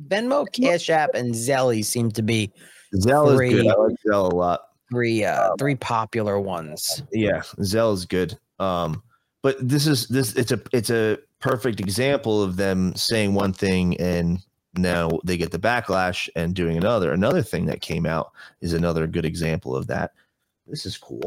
Venmo, Cash App, and Zelle seem to be zelle is good three- i like zelle a lot three uh three popular ones. Yeah, Zelle is good. Um, but this is this it's a it's a perfect example of them saying one thing and now they get the backlash and doing another. Another thing that came out is another good example of that. This is cool.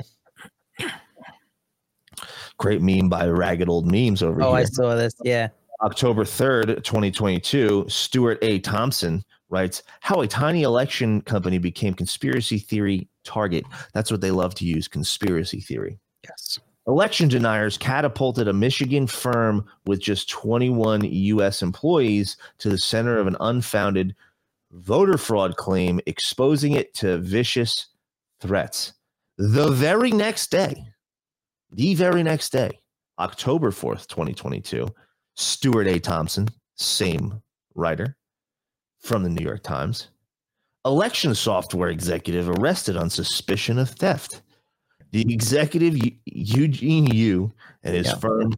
Great meme by Ragged Old Memes over oh, here. Oh, here. I saw this. Yeah. October 3rd, 2022, Stuart A. Thompson writes How a tiny election company became conspiracy theory target. That's what they love to use conspiracy theory. Yes. Election deniers catapulted a Michigan firm with just 21 U.S. employees to the center of an unfounded voter fraud claim, exposing it to vicious threats. The very next day, the very next day, October 4th, 2022, Stuart A. Thompson, same writer from the New York Times, election software executive arrested on suspicion of theft. The executive Eugene Yu and his Yeah. firm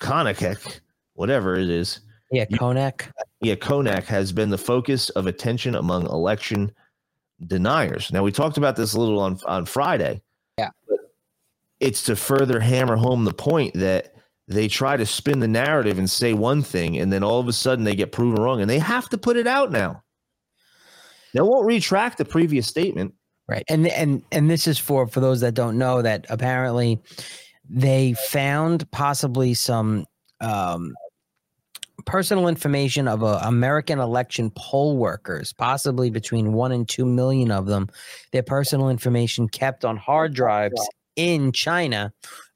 Konakek, whatever it is, Yeah, Konnech. yeah, Konnech has been the focus of attention among election deniers. Now we talked about this a little on on Friday. Yeah. It's to further hammer home the point that they try to spin the narrative and say one thing, and then all of a sudden they get proven wrong, and they have to put it out now. They won't retract the previous statement. Right. And and and this is for for those that don't know that apparently they found possibly some um personal information of uh, American election poll workers, possibly between 1 and 2 million of them, their personal information kept on hard drives in China.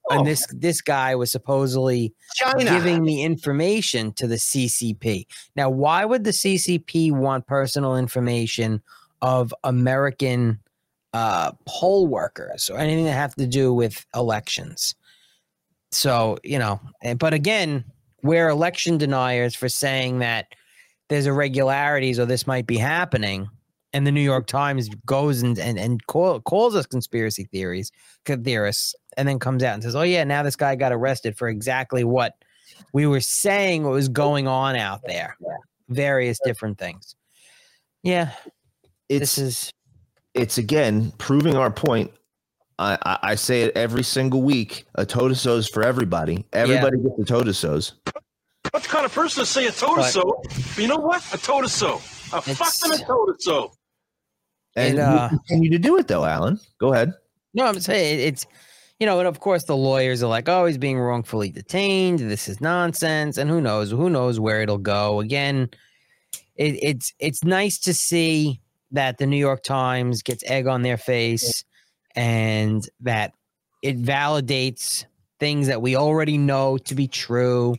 Oh. And this this guy was supposedly giving the information to the CCP. Now, why would the CCP want personal information of American uh, poll workers or anything that have to do with elections? So, you know, eh, but again, we're election deniers for saying that there's irregularities or this might be happening. And the New York Times goes and and, and call, calls us conspiracy theories theorists, and then comes out and says, "Oh yeah, now this guy got arrested for exactly what we were saying what was going on out there, various different things." Yeah, It's this is it's again proving our point. I, I, I say it every single week. A totosos for everybody. Everybody gets a totosos. What kind of person to say a toe-to-so? But you know what? A toe-to-so. A It's- fucking a toe-to-so. And It, uh, we continue to do it though, Alan. Go ahead. no. I'm saying it's you know, and of course the lawyers are like, "Oh, he's being wrongfully detained. This is nonsense." And who knows? Who knows where it'll go? Again, it, it's it's nice to see that the New York Times gets egg on their face, and that it validates things that we already know to be true.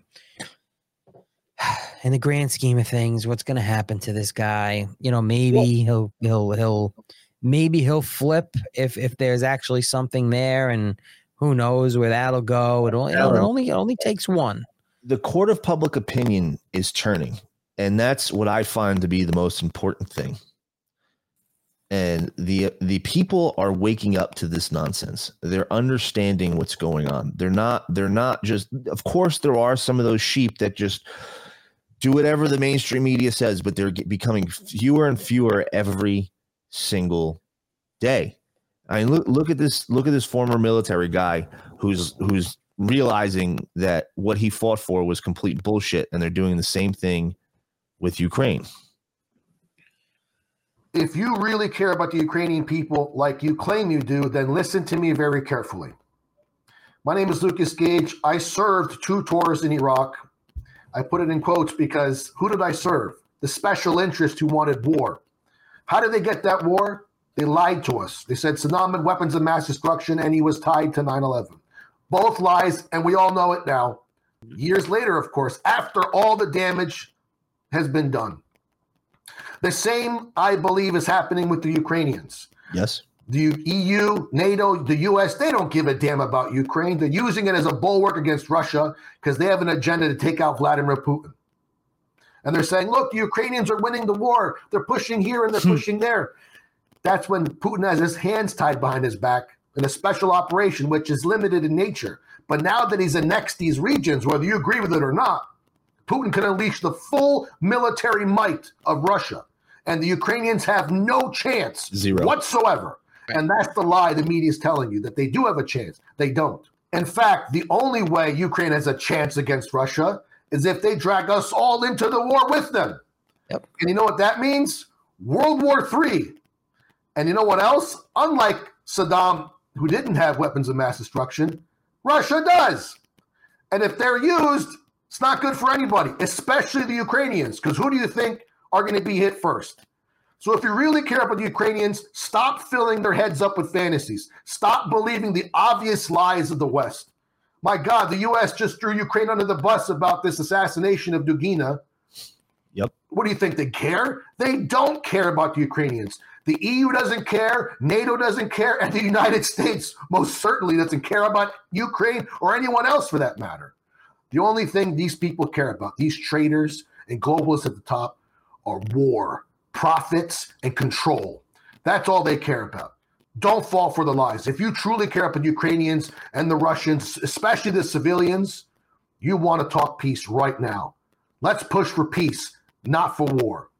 <sighs> In the grand scheme of things, what's going to happen to this guy? You know, maybe he'll he'll he'll maybe he'll flip if if there's actually something there, and who knows where that'll go. It only it only it only takes one. the court of public opinion is turning and that's what i find to be the most important thing and the the people are waking up to this nonsense. They're understanding what's going on. They're not they're not just of course there are some of those sheep that just do whatever the mainstream media says but they're becoming fewer and fewer every single day. I mean look look at this look at this former military guy who's who's realizing that what he fought for was complete bullshit and they're doing the same thing with Ukraine. If you really care about the Ukrainian people like you claim you do, then listen to me very carefully. My name is Lucas Gage. I served two tours in Iraq. I put it in quotes because who did I serve? The special interest who wanted war. How did they get that war? They lied to us. They said Saddam had weapons of mass destruction and he was tied to 9 11. Both lies, and we all know it now. Years later, of course, after all the damage has been done. The same, I believe, is happening with the Ukrainians. Yes. The EU, NATO, the US, they don't give a damn about Ukraine. They're using it as a bulwark against Russia because they have an agenda to take out Vladimir Putin. And they're saying, look, the Ukrainians are winning the war. They're pushing here and they're hmm. pushing there. That's when Putin has his hands tied behind his back in a special operation, which is limited in nature. But now that he's annexed these regions, whether you agree with it or not, Putin can unleash the full military might of Russia. And the Ukrainians have no chance Zero. whatsoever. And that's the lie the media is telling you that they do have a chance. They don't. In fact, the only way Ukraine has a chance against Russia is if they drag us all into the war with them. Yep. And you know what that means? World War III. And you know what else? Unlike Saddam, who didn't have weapons of mass destruction, Russia does. And if they're used, it's not good for anybody, especially the Ukrainians, because who do you think are going to be hit first? So if you really care about the Ukrainians, stop filling their heads up with fantasies. Stop believing the obvious lies of the West. My God, the U.S. just threw Ukraine under the bus about this assassination of Dugina. Yep. What do you think? They care? They don't care about the Ukrainians. The EU doesn't care, NATO doesn't care, and the United <laughs> States most certainly doesn't care about Ukraine or anyone else for that matter. The only thing these people care about, these traders and globalists at the top, are war, profits, and control. That's all they care about. Don't fall for the lies. If you truly care about the Ukrainians and the Russians, especially the civilians, you want to talk peace right now. Let's push for peace, not for war.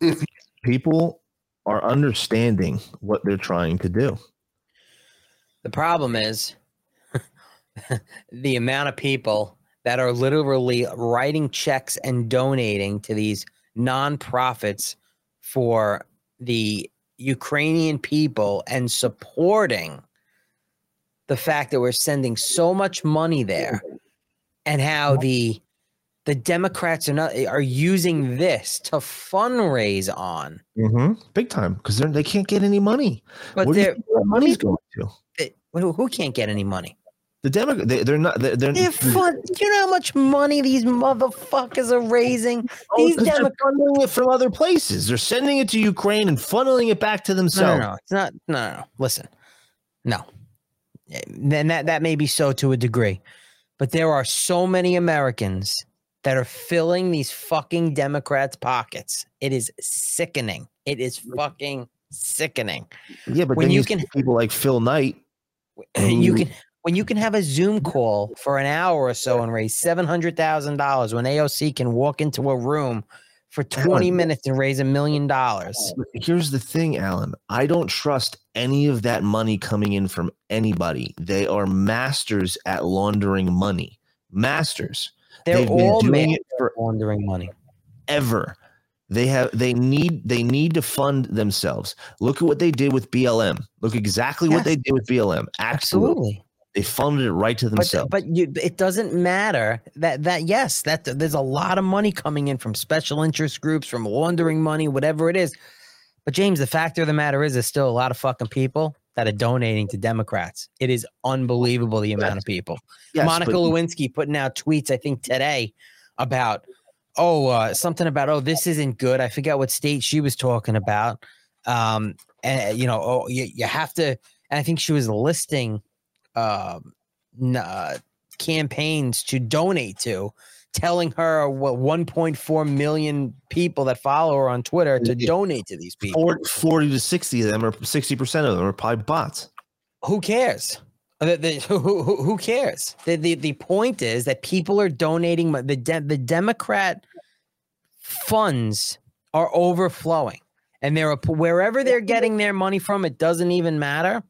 If people are understanding what they're trying to do. The problem is <laughs> the amount of people that are literally writing checks and donating to these nonprofits for the Ukrainian people and supporting the fact that we're sending so much money there and how the the Democrats are not are using this to fundraise on. Mm-hmm. Big time because they they can't get any money. But Where do you money's going to? who can't get any money? The Democrat, they, they're not. They're, they're, They're fun. Do you know how much money these motherfuckers are raising? Oh, These Democrats. funneling it from other places. They're sending it to Ukraine and funneling it back to themselves. no, no, it's not. No, no, no. Listen, no. Eh, Then that that may be so to a degree, but there are so many Americans that are filling these fucking Democrats' pockets. It is sickening. It is fucking sickening. Yeah, but When you can- people like Phil Knight. you can when you can have a Zoom call for an hour or so and raise seven hundred thousand dollars when AOC can walk into a room for twenty Alan, minutes and raise a million dollars. Here's the thing, Alan. I don't trust any of that money coming in from anybody. They are masters at laundering money. Masters. They're They've been all doing doing it for laundering money. ever. They have they need they need to fund themselves. Look at what they did with BLM. Look exactly what they did with BLM. Absolutely. Absolutely. They funded it right to But, themselves. but you, it doesn't matter that that yes that there's a lot of money coming in from special interest groups from laundering money whatever it is. But james the fact of the matter is there's still a lot of fucking people that are donating to democrats. It is unbelievable the amount of people. Yes, monica but- lewinsky putting out tweets i think today about oh uh, something about oh this isn't good. I forget what state she was talking about. Um and you know oh you, you have to and i think she was listing um uh, campaigns to donate to telling her what 1.4 million people that follow her on twitter to donate to these people. 40, 40 to 60 of them or 60% of them are probably bots. who cares? The, the, who, who, who cares? The, the the point is that people are donating the de- the democrat funds are overflowing and there are wherever they're getting their money from it doesn't even matter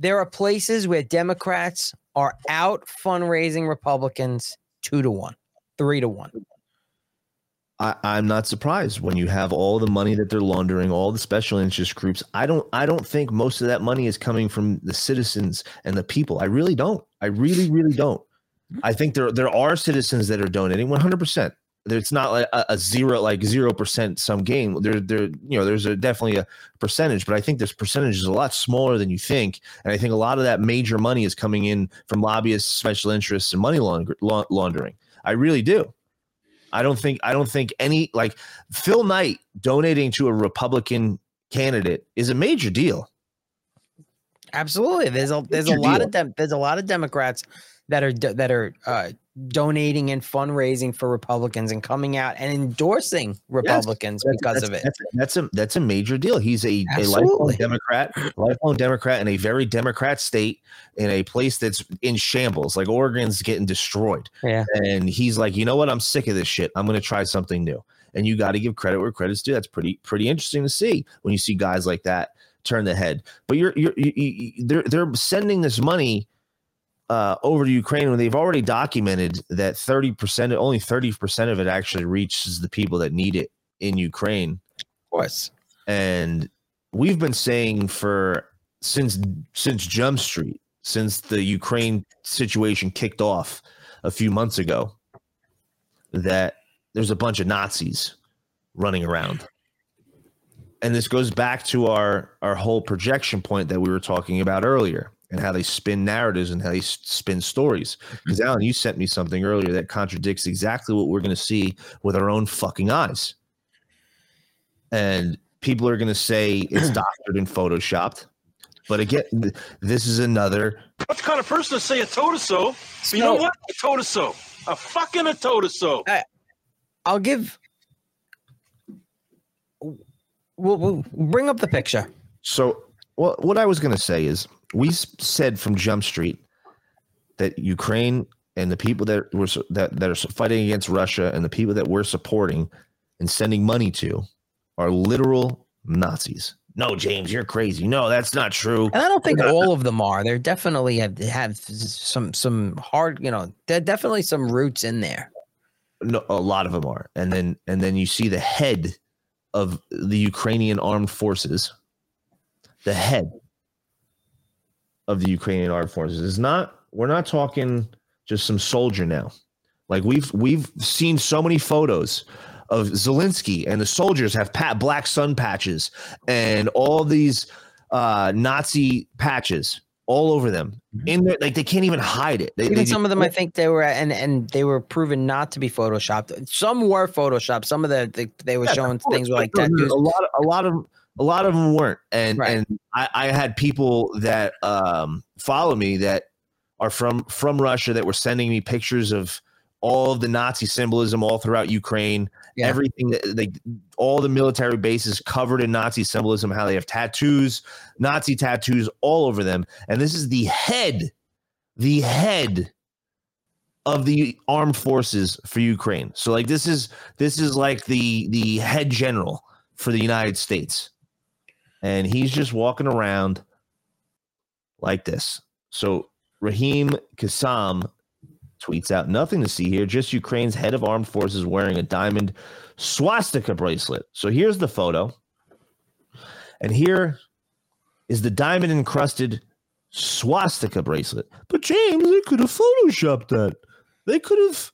there are places where democrats are out fundraising republicans two to one three to one I, I'm not surprised when you have all the money that they're laundering, all the special interest groups. I don't I don't think most of that money is coming from the citizens and the people. I really don't. I really, really don't. I think there there are citizens that are donating 100 percent it's not like a, a zero like zero percent some game. There there you know there's a definitely a percentage but i think this percentage is a lot smaller than you think. And i think a lot of that major money is coming in from lobbyists special interests and money laundering, i really do. I don't think i don't think any like phil knight donating to a republican candidate is a major deal. Absolutely. There's a there's a lot deal. of dem- there's a lot of Democrats that are that are uh, donating and fundraising for Republicans and coming out and endorsing Republicans That's- because that's, of it. That's, that's a that's a major deal. He's a, a lifelong Democrat, lifelong Democrat in a very Democrat state in a place that's in shambles. Like Oregon's getting destroyed, Yeah. and he's like, you know what? I'm sick of this shit. I'm going to try something new. And you got to give credit where credit's due. That's pretty pretty interesting to see when you see guys like that turn the head. But you're you're you, you, they're they're sending this money uh, over to Ukraine when they've already documented that 30%, only 30% of it actually reaches the people that need it in Ukraine. Of course. And we've been saying for since since Jump Street, since the Ukraine situation kicked off a few months ago, that there's a bunch of Nazis running around. And this goes back to our our whole projection point that we were talking about earlier and how they spin narratives and how they spin stories. Mm-hmm. Because Alan, you sent me something earlier that contradicts exactly what we're going to see with our own fucking eyes. And people are going to say it's <clears throat> doctored and photoshopped. But again, th- this is another. What kind of person to say a toe to so? You know what? A toe to so. A fucking a toe to so. I'll give. We'll, we'll bring up the picture. So, well, what I was going to say is, we said from Jump Street that Ukraine and the people that were that that are fighting against Russia and the people that we're supporting and sending money to are literal Nazis. No, James, you're crazy. No, that's not true. And I don't think all of them are. They're definitely have have some some hard, you know, there definitely some roots in there. No, a lot of them are. And then and then you see the head of the Ukrainian armed forces. The head of the Ukrainian armed forces is not. We're not talking just some soldier now. Like we've we've seen so many photos of Zelensky and the soldiers have pat black sun patches and all these uh, Nazi patches all over them. In there, like they can't even hide it. They, Even they some of them, I think they were, and and they were proven not to be photoshopped. Some were photoshopped. Some of the, the they were Yeah, showing things like tattoos. A lot, of, a lot of, a lot of them weren't, and Right. and I, I had people that um, follow me that are from from Russia that were sending me pictures of all of the Nazi symbolism all throughout Ukraine. Yeah. Everything that they, all the military bases covered in Nazi symbolism. How they have tattoos, Nazi tattoos all over them, and this is the head, the head of the armed forces for Ukraine. So like this is this is like the the head general for the United States. And he's just walking around like this. So Raheem Kassam tweets out nothing to see here, just Ukraine's head of armed forces wearing a diamond swastika bracelet. So here's the photo. And here is the diamond encrusted swastika bracelet. But James, they could have photoshopped that. They could have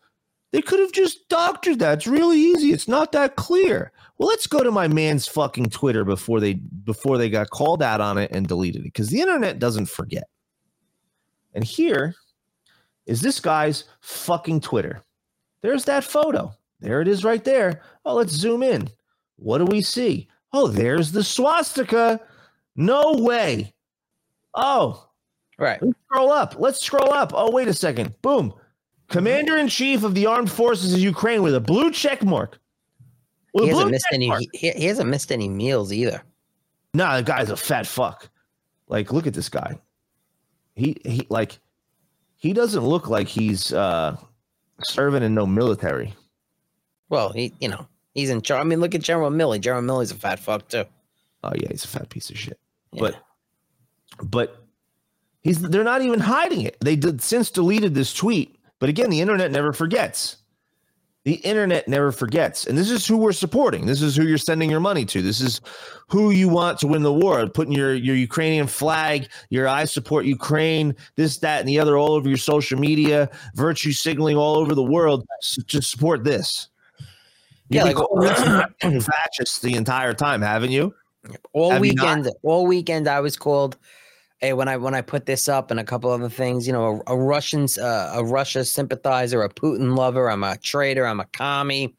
they could have just doctored that. It's really easy. It's not that clear. Well, let's go to my man's fucking Twitter before they before they got called out on it and deleted it because the internet doesn't forget. And here is this guy's fucking Twitter. There's that photo. There it is right there. Oh, let's zoom in. What do we see? Oh, there's the swastika. No way. Oh, Right. Let's scroll up. Let's scroll up. Oh, wait a second. Boom. Commander in chief of the armed forces of Ukraine with a blue check mark. With He hasn't missed any. He, he hasn't missed any meals either. Nah, the guy's a fat fuck. Like, look at this guy. He he like he doesn't look like he's uh serving in no military. Well, he, you know, he's in charge. I mean, look at General Milley. General Milley's a fat fuck too. Oh yeah, he's a fat piece of shit. Yeah. But but he's they're not even hiding it. They did since deleted this tweet, but again, the internet never forgets. The internet never forgets. And this is who we're supporting. This is who you're sending your money to. This is who you want to win the war. Putting your, your Ukrainian flag, your I support Ukraine, this, that, and the other all over your social media, virtue signaling all over the world to support this. Yeah, You've like- calling us <clears throat> fascists the entire time, haven't you? all Have you weekend all weekend i was called hey when i when i put this up and a couple other things you know a, a russian uh, a russia sympathizer a putin lover i'm a traitor i'm a commie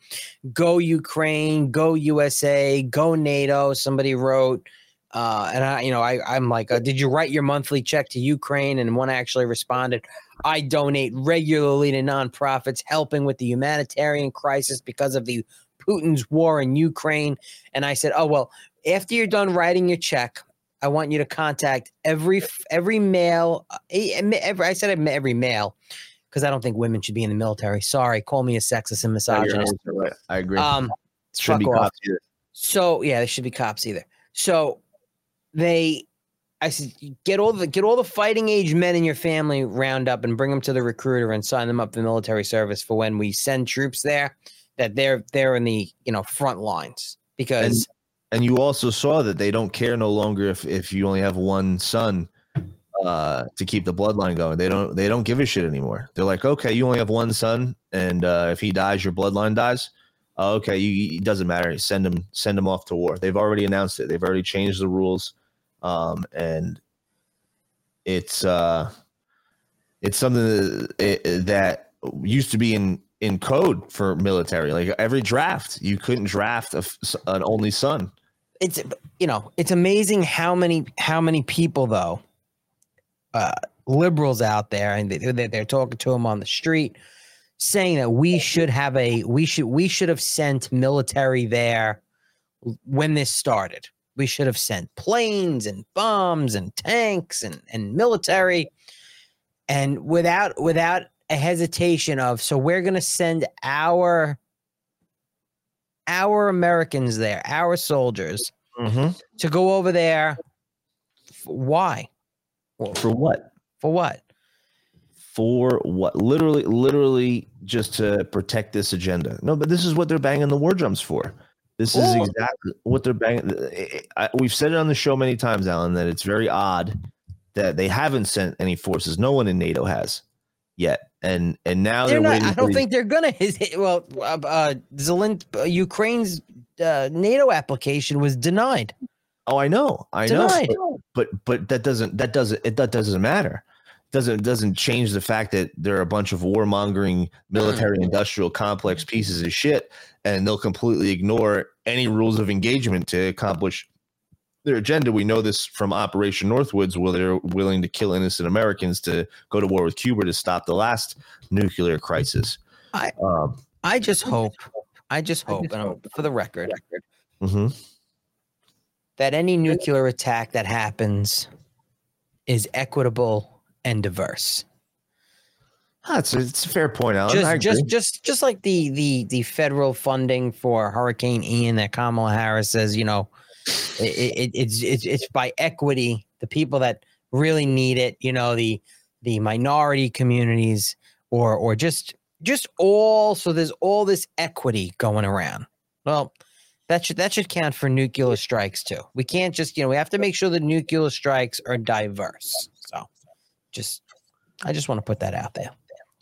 go ukraine go usa go nato somebody wrote uh, and I, you know, I, I'm like, uh, did you write your monthly check to Ukraine? And one actually responded, I donate regularly to nonprofits helping with the humanitarian crisis because of the Putin's war in Ukraine. And I said, oh well, after you're done writing your check, I want you to contact every every male. uh, Every, I said every male because I don't think women should be in the military. Sorry, call me a sexist and misogynist. Right. I agree. Um, Shouldn't be off. cops either. So yeah, they should be cops either. So they, I said, get all the get all the fighting age men in your family round up and bring them to the recruiter and sign them up for military service for when we send troops there. That they're they're in the you know front lines because And you also saw that they don't care no longer if if you only have one son uh to keep the bloodline going. They don't they don't give a shit anymore. They're like, okay, you only have one son, and uh, if he dies, your bloodline dies. Oh, okay, you, it doesn't matter. Send him send him off to war. They've already announced it. They've already changed the rules, um, and it's uh it's something that, it, that used to be in in code for military. Like every draft, you couldn't draft a an only son. it's you know it's amazing how many how many people though uh liberals out there and they- they're talking to them on the street saying that we should have a we should we should have sent military there when this started we should have sent planes and bombs and tanks and and military and without without a hesitation of so we're going to send our our Americans there, our soldiers, Mhm. to go over there. Why? For what? For what? For what? Literally, literally, just to protect this agenda. No, but this is what they're banging the war drums for. This is exactly what they're banging. I, we've said it on the show many times, Alan, that it's very odd that they haven't sent any forces. No one in NATO has yet, and and now They're they're, not. I don't think they're gonna. <laughs> Well, uh, uh, Zelin, uh, Ukraine's uh, NATO application was denied. Oh, I know, I know, Denied. but, but but that doesn't that doesn't it that doesn't matter. Doesn't doesn't change the fact that they're a bunch of warmongering military <clears throat> industrial complex pieces of shit, and they'll completely ignore any rules of engagement to accomplish their agenda. We know this from Operation Northwoods, where they're willing to kill innocent Americans to go to war with Cuba to stop the last nuclear crisis. I Um, I just hope. I just hope, and I'm- for the record, mhm. that any nuclear attack that happens is equitable and diverse. That's a, it's a fair point, Alan. Just just just just like the the the federal funding for Hurricane Ian that Kamala Harris says, you know, it, it, it's it's it's by equity. The people that really need it, you know, the the minority communities, or or just just all. So there's all this equity going around. Well, that should that should count for nuclear strikes too. We can't just you know we have to make sure the nuclear strikes are diverse. So, just I just want to put that out there.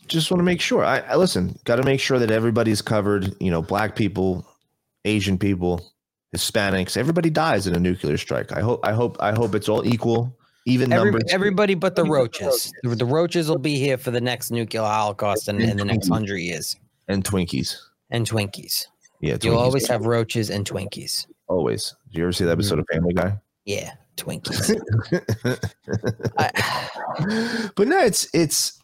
just want to make sure. I, I listen. Got to make sure that everybody's covered. You know, black people, Asian people, Hispanics. Everybody dies in a nuclear strike. I hope. I hope. I hope it's all equal, even Every, numbers. everybody but the roaches. The, the roaches will be here for the next nuclear holocaust in, in the next hundred years. and Twinkies. And Twinkies. Yeah, You'll always have roaches and Twinkies. always. Did you ever see that episode of Family Guy? Yeah, Twinkies. <laughs> I, but no, it's it's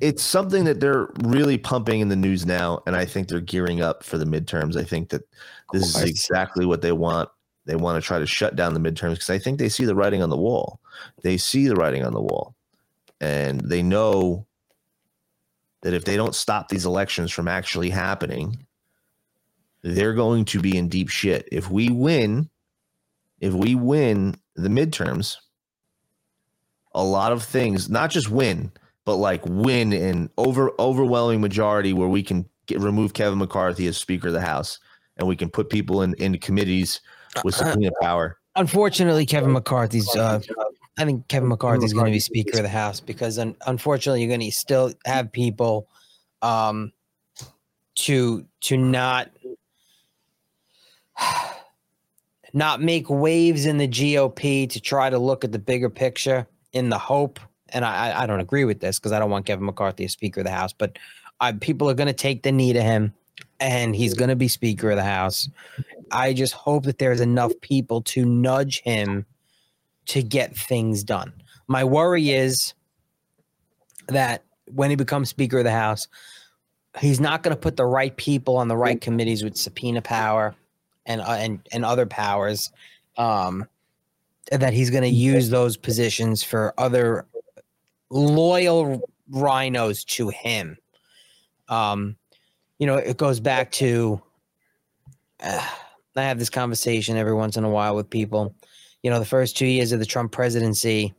it's something that they're really pumping in the news now, and I think they're gearing up for the midterms. I think that this is exactly what they want. They want to try to shut down the midterms because I think they see the writing on the wall. They see the writing on the wall, and they know that if they don't stop these elections from actually happening, they're going to be in deep shit. If we win, if we win the midterms, a lot of things, not just win, but like win in over overwhelming majority where we can get remove Kevin McCarthy as Speaker of the House and we can put people in into committees with subpoena power. unfortunately, Kevin McCarthy's. Uh, I think Kevin McCarthy's going to be Speaker of the House because, un- unfortunately, you're going to still have people um, to to not <sighs> not make waves in the GOP to try to look at the bigger picture in the hope. And I, I- don't agree with this because I don't want Kevin McCarthy as Speaker of the House, but I, people are going to take the knee to him and he's going to be Speaker of the House. I just hope that there's enough people to nudge him to get things done. My worry is that when he becomes Speaker of the House, he's not going to put the right people on the right committees with subpoena power and uh, and and other powers. Um, that he's going to use those positions for other loyal RINOs to him. Um, you know, it goes back to. Uh, I have this conversation every once in a while with people. You know, the first two years of the Trump presidency,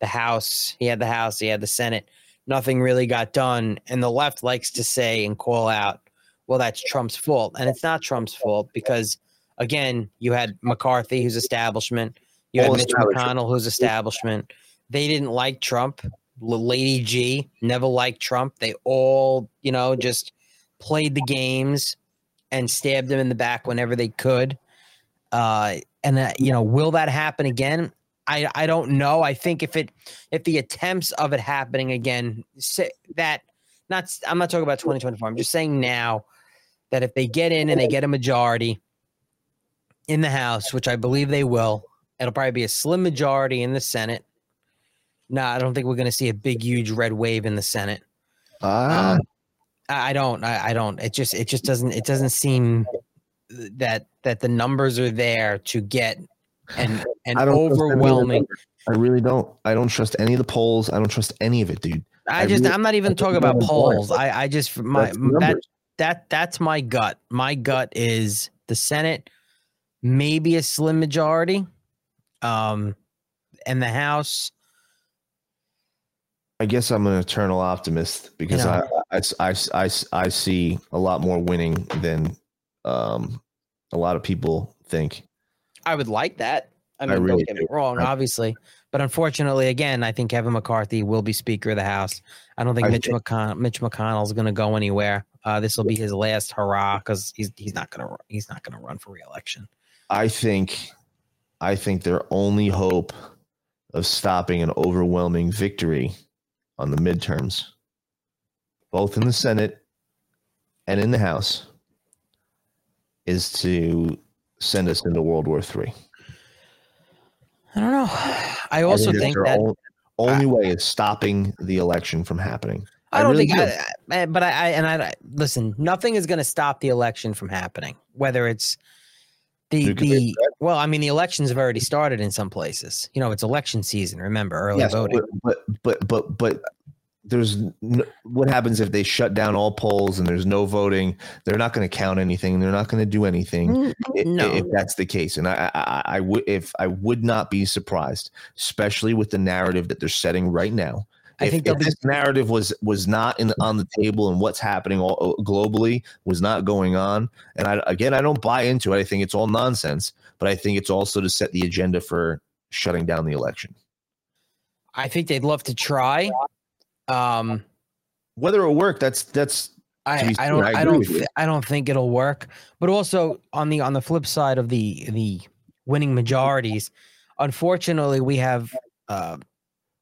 the House, he had the House, he had the Senate. Nothing really got done. And the left likes to say and call out, well, that's Trump's fault. And it's not Trump's fault because, again, you had McCarthy, who's establishment. You had Mitch. McConnell, who's establishment. They didn't like Trump. Lady G never liked Trump. They all, you know, just played the games and stabbed him in the back whenever they could. Uh, and that, you know, will that happen again? I I don't know. I think if it if the attempts of it happening again, that not I'm not talking about 2024. I'm just saying now that if they get in and they get a majority, in the House, which I believe they will. It'll probably be a slim majority in the Senate. No, I don't think we're going to see a big, huge red wave in the Senate. Ah, Um, I don't. I, I don't. It just. It just doesn't. It doesn't seem that that the numbers are there to get an an <sighs> I don't trust any of the overwhelming. I really don't. I don't trust any of the polls. I don't trust any of it, dude. I I just. really- I'm not even talking about polls. I. I just my that that that's my gut. My gut is the Senate, maybe a slim majority, um, and the House. I guess I'm an eternal optimist because. I, I, I, I, I see a lot more winning than um, a lot of people think. I would like that. I I mean, really don't get me wrong, I- obviously, but unfortunately, again, I think Kevin McCarthy will be Speaker of the House. I don't think I Mitch think- McConnell, Mitch McConnell's going to go anywhere. Uh, this will be his last hurrah because he's he's not going to he's not going to run for reelection. I think, I think their only hope of stopping an overwhelming victory on the midterms, both in the Senate and in the House, is to send us into World War III. I don't know. I also that's think their that on- only way is stopping the election from happening. I don't really think, do. I, I, but I, I and I listen. Nothing is going to stop the election from happening. Whether it's the the well, I mean, the elections have already started in some places. You know, it's election season. Remember, early Yes, voting. But, but but but there's n what happens if they shut down all polls and there's no voting? They're not going to count anything. They're not going to do anything. no. if that's the case, and I, I- I would if I would not be surprised, especially with the narrative that they're setting right now. I if, think if be this narrative was was not in on the table and what's happening all globally was not going on, and I again I don't buy into it. I think it's all nonsense, but I think it's also to set the agenda for shutting down the election. I think they'd love to try. Um, Whether it'll work, that's that's I, I don't I I, don't thi- I don't think it'll work. But also on the on the flip side of the the winning majorities, unfortunately, we have uh,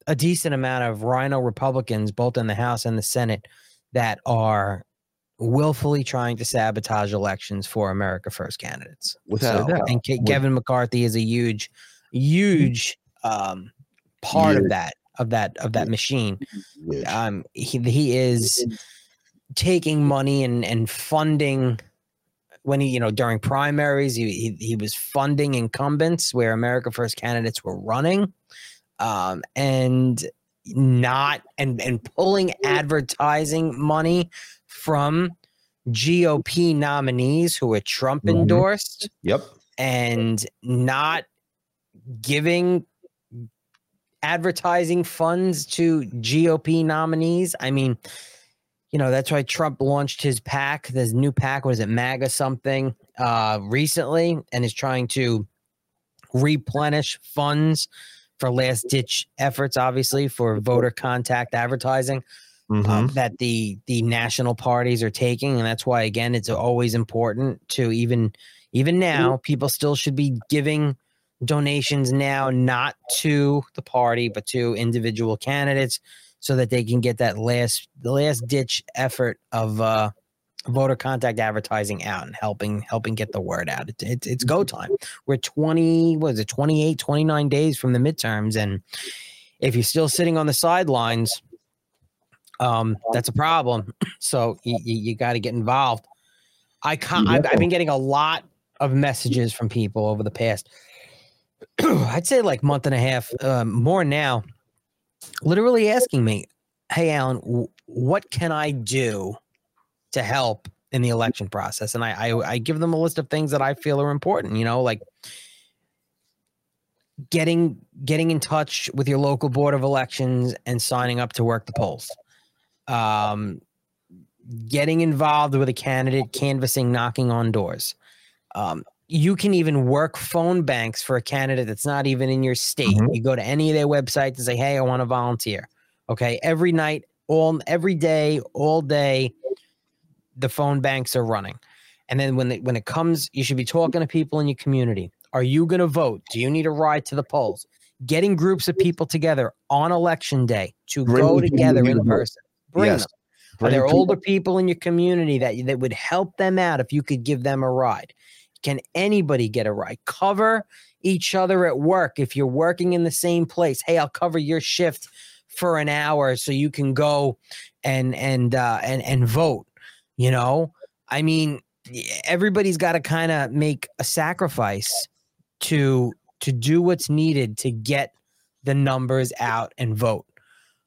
a decent amount of RINO Republicans, both in the House and the Senate, that are willfully trying to sabotage elections for America First candidates. Without doubt. and Ke- Kevin McCarthy is a huge, huge um, part Huge. of that of that of that machine Huge. um he, he is taking money and and funding when he you know during primaries he, he he was funding incumbents where america first candidates were running um and not and and pulling advertising money from gop nominees who were trump Mhm. endorsed Yep. and not giving advertising funds to GOP nominees. I mean, you know, that's why Trump launched his PAC, this new PAC, was it MAGA something, uh, recently, and is trying to replenish funds for last ditch efforts, obviously, for voter contact advertising Mhm. um, that the the national parties are taking, and that's why again it's always important to even even now people still should be giving donations now, not to the party but to individual candidates, so that they can get that last the last ditch effort of uh, voter contact advertising out and helping helping get the word out. It, it, it's go time. We're 20, what is it, 28, 29 days from the midterms. And if you're still sitting on the sidelines, um, that's a problem. <clears throat> So you, you, you got to get involved. I can't, I've, I've been getting a lot of messages from people over the past, <clears throat> I'd say like month and a half, um, more now, literally asking me, Hey, Alan, w- what can I do to help in the election process? And I, I, I give them a list of things that I feel are important, you know, like getting getting in touch with your local board of elections and signing up to work the polls. Um, getting involved with a candidate canvassing knocking on doors. Um, you can even work phone banks for a candidate that's not even in your state. Mhm. you go to any of their websites and say hey i want to volunteer. Okay? Every night all every day all day the phone banks are running and then when it, when it comes you should be talking to people in your community are you going to vote do you need a ride to the polls getting groups of people together on election day to Bring go together in person bring Yes. them are there people- older people in your community that that would help them out if you could give them a ride Can anybody get a ride? Cover each other at work if you're working in the same place. Hey, I'll cover your shift for an hour so you can go and and uh, and and vote. You know, I mean, everybody's got to kind of make a sacrifice to to do what's needed to get the numbers out and vote.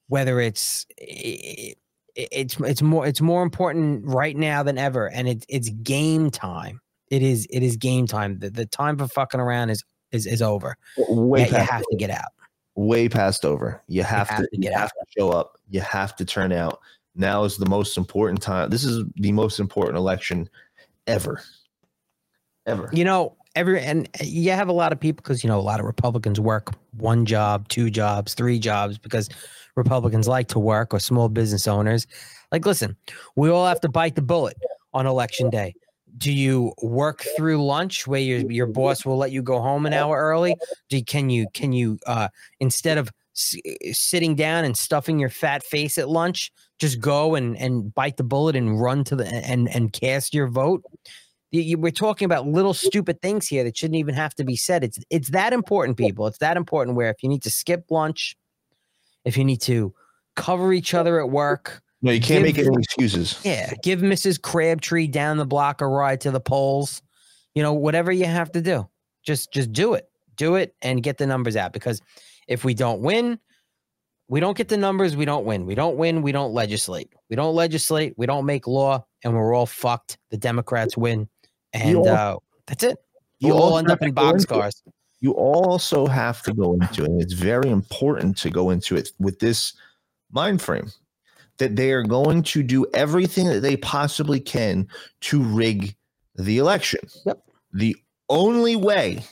Whether it's it, it's it's more it's more important right now than ever, and it's it's game time. It is it is game time. The, the time for fucking around is is is over. Way Yeah, you have to get out. way past over. You have, have to, to get you have to show up. You have to turn out. Now is the most important time. This is the most important election ever. Ever. You know, every and you have a lot of people because you know a lot of Republicans work one job, two jobs, three jobs because Republicans like to work or small business owners. Like, listen, we all have to bite the bullet on election day. Do you work through lunch where your your boss will let you go home an hour early? Do you, can you can you uh, instead of s- sitting down and stuffing your fat face at lunch, just go and and bite the bullet and run to the and and cast your vote? you, we're talking about little stupid things here that shouldn't even have to be said. It's it's that important, people. It's that important. Where if you need to skip lunch, if you need to cover each other at work, No, you can't make give- any excuses. yeah, give Mrs. Crabtree down the block a ride to the polls. You know, whatever you have to do, just just do it. Do it and get the numbers out. Because if we don't win, we don't get the numbers. We don't win. We don't win. We don't legislate. We don't legislate. We don't make law, and we're all fucked. The Democrats win, and al- uh, that's it. you We'll all also end up in boxcars. You also have to go into it. And it's very important to go into it with this mind frame that they are going to do everything that they possibly can to rig the election. Yep. The only way,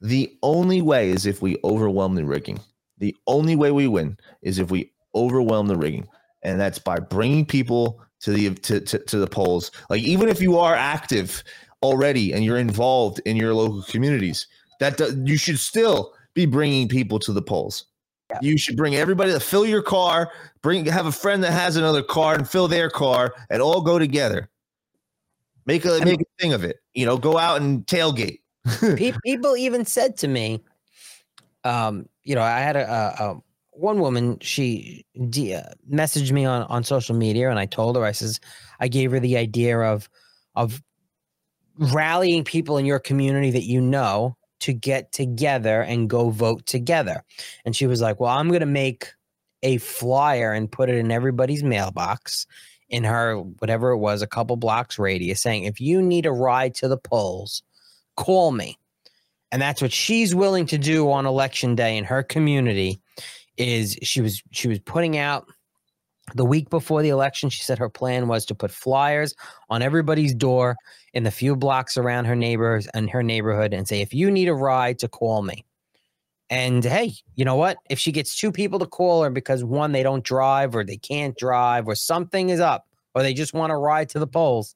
the only way is if we overwhelm the rigging. The only way we win is if we overwhelm the rigging, and that's by bringing people to the to, to, to the polls. Like even if you are active already and you're involved in your local communities, that do, you should still be bringing people to the polls. You should bring everybody to fill your car. Bring have a friend that has another car and fill their car, and all go together. Make a make a thing of it. You know, go out and tailgate. <laughs> People even said to me, um, you know, I had a, a, a one woman. She d- uh, messaged me on on social media, and I told her, I says, I gave her the idea of of rallying people in your community that you know to get together and go vote together. And she was like, Well, I'm going to make a flyer and put it in everybody's mailbox in her, whatever it was, a couple blocks radius, saying, If you need a ride to the polls, call me. And that's what she's willing to do on election day in her community is she was she was putting out the week before the election she said her plan was to put flyers on everybody's door in the few blocks around her neighbors and her neighborhood and say if you need a ride to call me. And hey you know what? If she gets two people to call her because one they don't drive or they can't drive or something is up or they just want to ride to the polls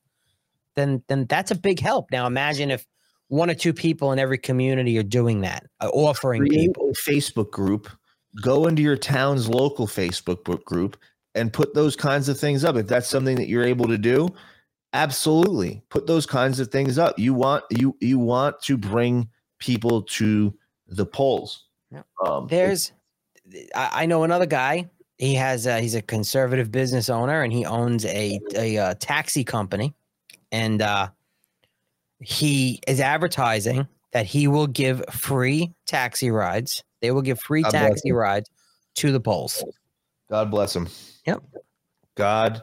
then then that's a big help. Now imagine if one or two people in every community are doing that uh, offering Create people a Facebook group. Go into your town's local Facebook book group and put those kinds of things up. If that's something that you're able to do, absolutely put those kinds of things up. You want you you want to bring people to the polls. Um, there's I, know another guy he has a, he's a conservative business owner and he owns a a, uh taxi company and uh he is advertising that he will give free taxi rides they will give free God taxi rides to the polls God bless them. Yep. God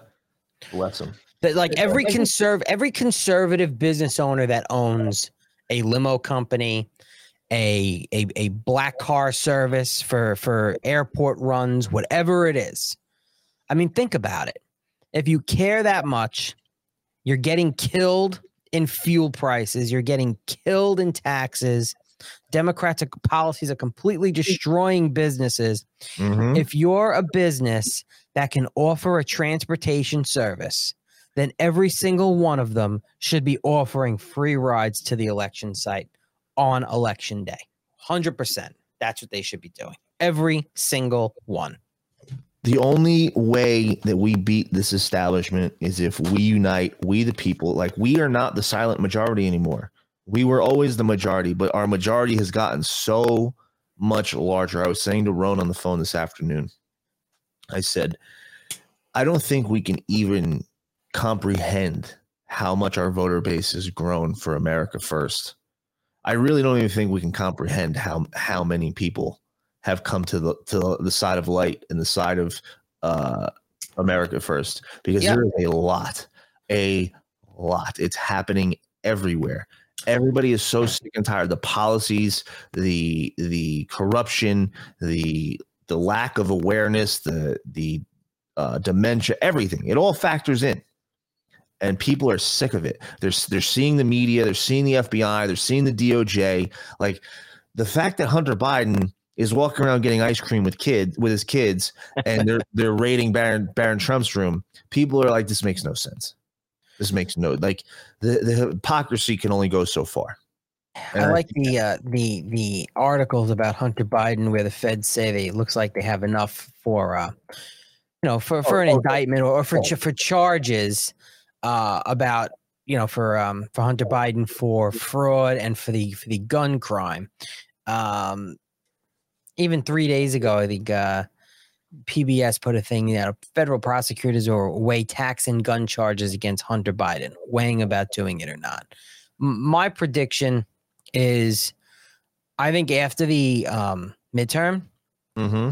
bless them. that like every conserv every conservative business owner that owns a limo company a, a a black car service for for airport runs whatever it is i mean think about it if you care that much you're getting killed in fuel prices you're getting killed in taxes democratic policies are completely destroying businesses Mhm. if you're a business that can offer a transportation service, then every single one of them should be offering free rides to the election site on election day. 100%. That's what they should be doing. Every single one. The only way that we beat this establishment is if we unite, we the people. Like we are not the silent majority anymore. We were always the majority, but our majority has gotten so much larger. I was saying to Roan on the phone this afternoon, I said, I don't think we can even comprehend how much our voter base has grown for America First. I really don't even think we can comprehend how how many people have come to the to the side of light and the side of uh, America First because Yeah. there is a lot, a lot. It's happening everywhere. Everybody is so sick and tired. The policies, the the corruption, the the lack of awareness, the the uh, dementia, everything. It all factors in, and people are sick of it. They're they're seeing the media, they're seeing the FBI, they're seeing the DOJ. Like the fact that Hunter Biden is walking around getting ice cream with kid with his kids, and they're <laughs> they're raiding Barron Barron Trump's room. People are like, this makes no sense. This makes no like the the hypocrisy can only go so far. And I like the uh, the the articles about Hunter Biden where the feds say they looks like they have enough for uh, you know for, for an Oh, oh, indictment or, or for oh. ch- for charges uh, about you know for um, for Hunter Biden for fraud and for the for the gun crime. Um, even three days ago, I think uh, PBS put a thing that federal prosecutors are weigh tax and gun charges against Hunter Biden, weighing about doing it or not. M- my prediction is I think after the um, midterm, Mm-hmm.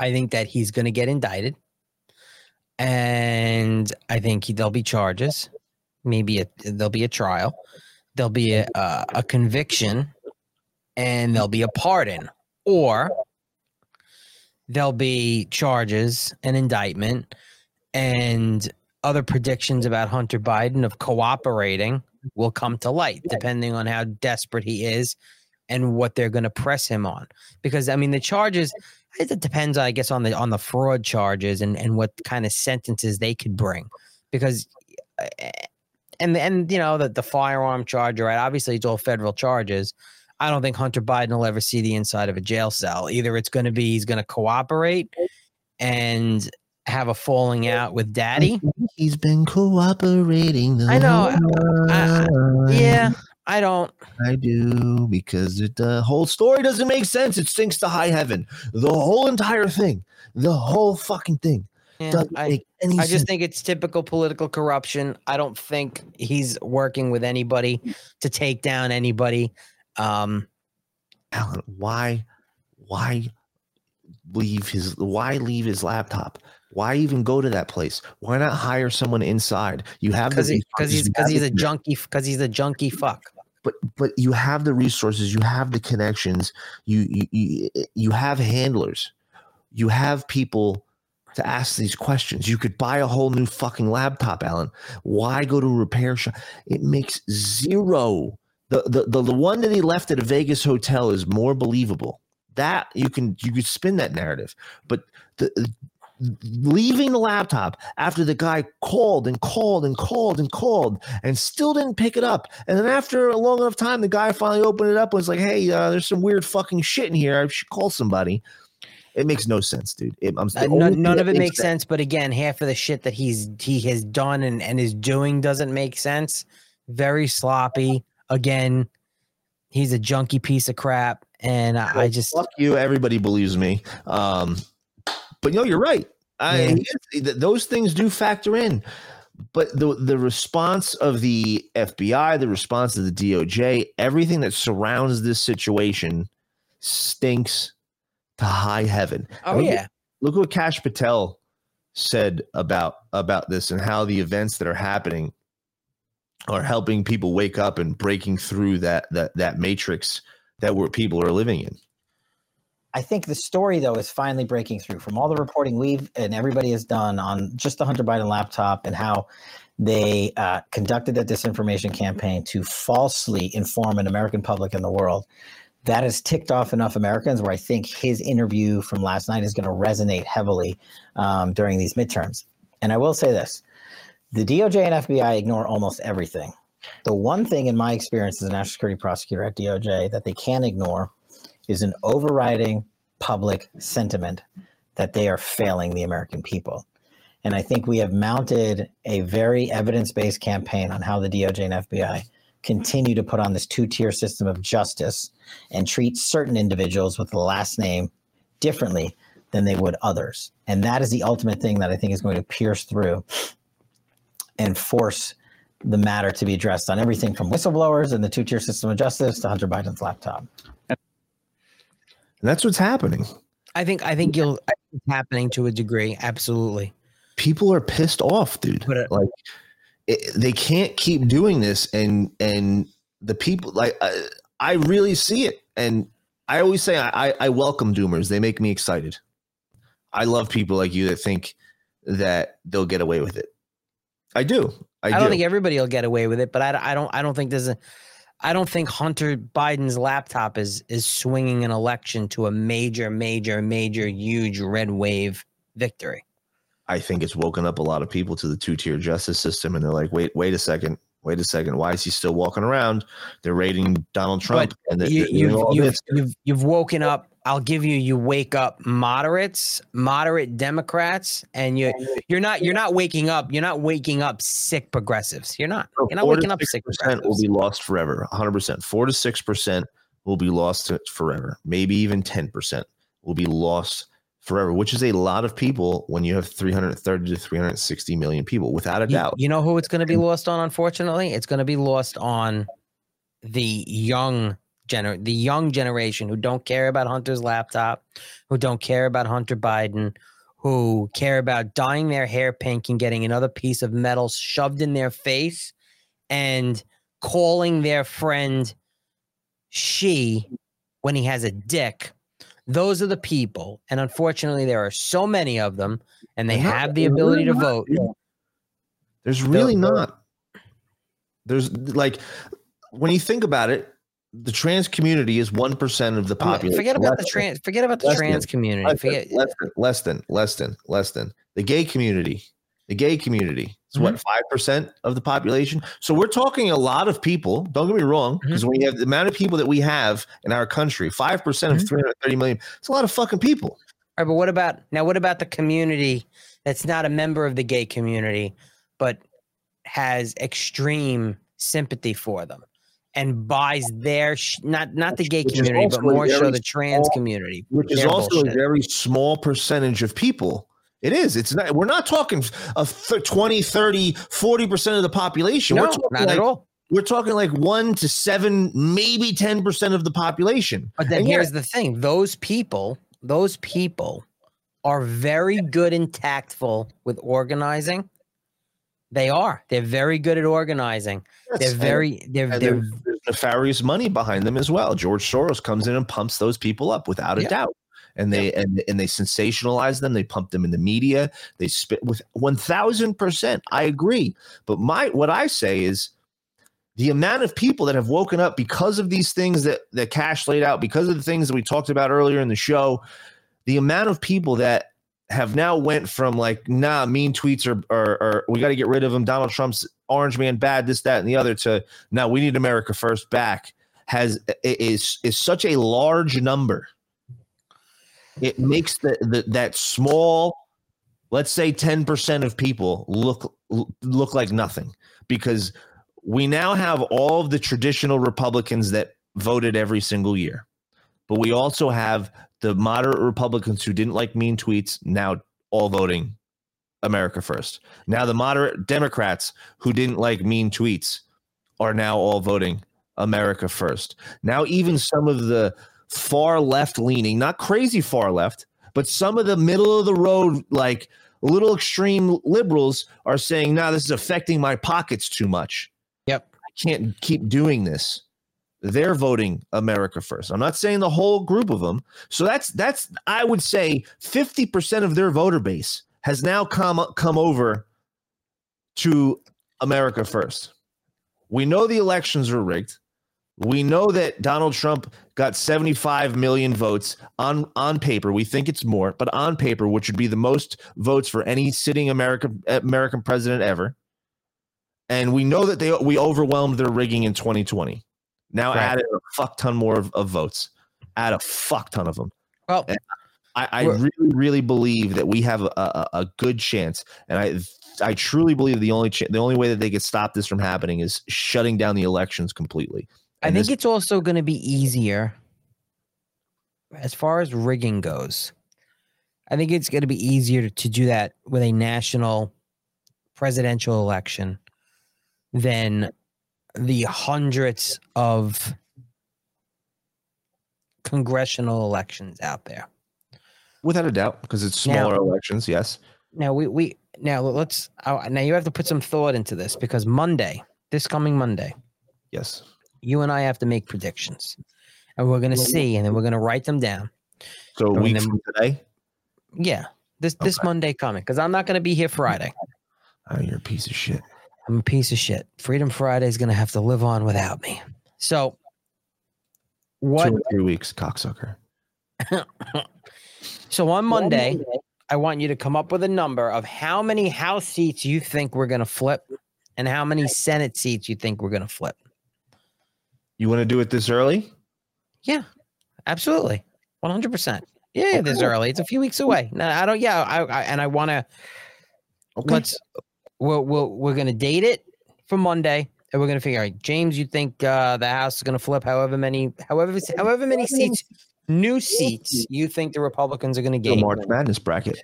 I think that he's going to get indicted. And I think he, there'll be charges. Maybe a, there'll be a trial. There'll be a, a, a conviction and there'll be a pardon. Or there'll be charges, an indictment, and other predictions about Hunter Biden of cooperating will come to light, depending on how desperate he is and what they're going to press him on. Because I mean, the charges it depends, I guess, on the on the fraud charges and and what kind of sentences they could bring. Because uh, and and you know the the firearm charge, right? Obviously, it's all federal charges. I don't think Hunter Biden will ever see the inside of a jail cell. Either it's going to be he's going to cooperate and have a falling out with daddy. He's been cooperating. The I know. whole I- Yeah, I don't. I do because it, the whole story doesn't make sense. It stinks to high heaven. The whole entire thing, the whole fucking thing Yeah, doesn't I, make any I sense. just think it's typical political corruption. I don't think he's working with anybody to take down anybody. Um, Alan, why, why leave his? Why leave his laptop? Why even go to that place? Why not hire someone inside? You have the because he, because he's because he's a junkie because he's a junkie fuck. but but you have the resources you have the connections you you you, you have handlers you have people to ask these questions you could buy a whole new fucking laptop alan why go to a repair shop it makes zero the, the the the one that he left at a vegas hotel is more believable that you can you could spin that narrative but the leaving the laptop after the guy called and called and called and called and still didn't pick it up. And then after a long enough time, the guy finally opened it up and was like, "Hey, uh, there's some weird fucking shit in here. I should call somebody." It makes no sense, dude. It, I'm Uh, the none, none of it makes sense. sense. But again, half of the shit that he's he has done and, and is doing doesn't make sense. Very sloppy. Again, he's a junky piece of crap, and I, I just fuck you. Everybody believes me. Um, but no, you're right. I, Yeah. he is- th- those things do factor in. But the the response of the FBI, the response of the DOJ, everything that surrounds this situation stinks to high heaven. oh Look at- yeah, look what Kash Patel said about about this and how the events that are happening are helping people wake up and breaking through that that that matrix that where people are living in. I think the story though is finally breaking through from all the reporting we've and everybody has done on just the Hunter Biden laptop and how they uh, conducted that disinformation campaign to falsely inform an American public and the world. That has ticked off enough Americans where I think his interview from last night is going to resonate heavily um, during these midterms. And I will say this the DOJ and FBI ignore almost everything. The one thing in my experience as a national security prosecutor at DOJ that they can ignore is an overriding public sentiment that they are failing the American people. And I think we have mounted a very evidence based campaign on how the DOJ and FBI continue to put on this two tier system of justice and treat certain individuals with the last name differently than they would others. And that is the ultimate thing that I think is going to pierce through and force the matter to be addressed on everything from whistleblowers and the two tier system of justice to Hunter Biden's laptop. And that's what's happening. I think I think you'll I think it's happening to a degree. Absolutely. People are pissed off, dude. But, uh, like it, they can't keep doing this, and and the people like I, I really see it, and I always say I, I welcome doomers. They make me excited. I love people like you that think that they'll get away with it. I do. I, I, do. don't think everybody will get away with it, but I, I don't I don't think there's a I don't think Hunter Biden's laptop is is swinging an election to a major major major huge red wave victory. I think it's woken up a lot of people to the two tier justice system, and they're like, wait, wait a second, wait a second, why is he still walking around? They're raiding Donald Trump, and they're, you, you've, you've, you've, you've woken up. I'll give you. You wake up moderates, moderate Democrats, and you you're not you're not waking up. You're not waking up sick progressives. You're not. You're not waking up sick percent will be lost forever. 100 percent. Four to six percent will be lost forever. Maybe even 10 percent will be lost forever, which is a lot of people when you have 330 to 360 million people, without a You- doubt. You know who it's going to be lost on? Unfortunately, it's going to be lost on the young gener the young generation who don't care about Hunter's laptop, who don't care about Hunter Biden, who care about dyeing their hair pink and getting another piece of metal shoved in their face and calling their friend she when he has a dick. Those are the people, and unfortunately, there are so many of them, and they not- have the ability to really not, vote. There's really not. There's like when you think about it, the trans community is one percent of the population. Forget about the Less than- trans. Forget about the less trans community. less than, Forget. less than, less than, less than, less than. The gay community. The gay community is what Mm-hmm. five percent of the population. So we're talking a lot of people. Don't get me wrong, Mm-hmm. because when you have the amount of people that we have in our country, five percent Mm-hmm. of three hundred thirty million, it's a lot of fucking people. All right, but what about now? What about the community that's not a member of the gay community, but has extreme sympathy for them and buys their sh- not not the gay Which community, but more so the trans small- community, which is also bullshit. a very small percentage of people. It is. It's not. We're not talking of th- 20, 30, 40% of the population. No, we're talking not like, at all. We're talking like 1 to 7, maybe 10% of the population. But then And yeah, here's the thing: those people, those people, are very good and tactful with organizing. They are. They're very good at organizing. Yes, They're very. They're. They're. there's, there's nefarious money behind them as well. George Soros comes in and pumps those people up without a Yeah. doubt. And they and, and they sensationalize them. They pump them in the media. They spit with one thousand percent. I agree. But my what I say is the amount of people that have woken up because of these things that that Kash laid out, because of the things that we talked about earlier in the show, the amount of people that have now went from like nah mean tweets are are, we got to get rid of them donald trump's orange man bad this that and the other to now we need america first back has is is such a large number. It makes the, the that small let's say 10% of people look look like nothing because we now have all of the traditional republicans that voted every single year but we also have the moderate republicans who didn't like mean tweets now all voting america first. Now the moderate democrats who didn't like mean tweets are now all voting america first. Now even some of the far left leaning not crazy far left but some of the middle of the road like little extreme liberals are saying now this is affecting my pockets too much. Yep. i can't keep doing this they're voting America first. I'm not saying the whole group of them. So that's that's I would say 50% of their voter base has now come come over to America first. We know the elections are rigged. We know that Donald Trump got 75 million votes on on paper. We think it's more, but on paper, which would be the most votes for any sitting American American president ever. And we know that they we overwhelmed their rigging in 2020. Now Right. added a fuck ton more of, of votes. Add a fuck ton of them. Well, I, I really, really believe that we have a, a, a good chance, and I, I truly believe the only ch- the only way that they could stop this from happening is shutting down the elections completely. I think this- it's also going to be easier as far as rigging goes. I think it's going to be easier to, to do that with a national presidential election than the hundreds of congressional elections out there. without a doubt, because it's Now- smaller elections. Yes, Now we we now let's now you have to put some thought into this because Monday, this coming Monday, yes. you and I have to make predictions, and we're going to see, and then we're going to write them down. So a And week then- from today, Yeah, this this Monday coming because I'm not going to be here Friday. oh, you're a piece of shit. I'm a piece of shit. Freedom Friday is going to have to live on without me. So, what? Two or three weeks, cocksucker. So on Monday, I want you to come up with a number of how many House seats you think we're going to flip, and how many Senate seats you think we're going to flip. You want to do it this early? Yeah, absolutely, one hundred percent. Yeah, this early. It's a few weeks away. No, I don't. Yeah, I, I and I want to. Let's. We'll, we'll we're gonna date it for Monday, and we're gonna figure out. James, you think uh, the House is gonna flip however many, however however many seats, new seats you think the Republicans are gonna The gain. March Madness bracket.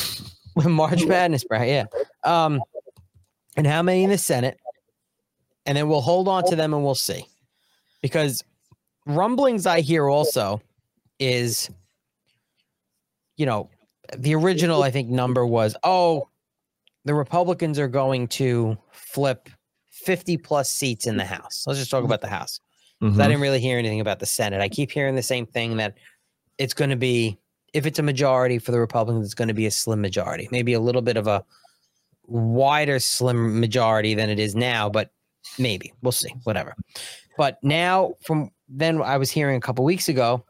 <laughs> March Madness, bracket, Yeah. Um, and how many in the Senate? And then we'll hold on to them and we'll see. Because rumblings I hear also is, you know, the original I think number was, oh, the Republicans are going to flip 50 plus seats in the House. Let's just talk about the House. I Mhm. didn't really hear anything about the Senate. I keep hearing the same thing that it's going to be, if it's a majority for the Republicans, it's going to be a slim majority, maybe a little bit of a wider slim majority than it is now, but maybe we'll see, whatever. But now, from then, I was hearing a couple weeks ago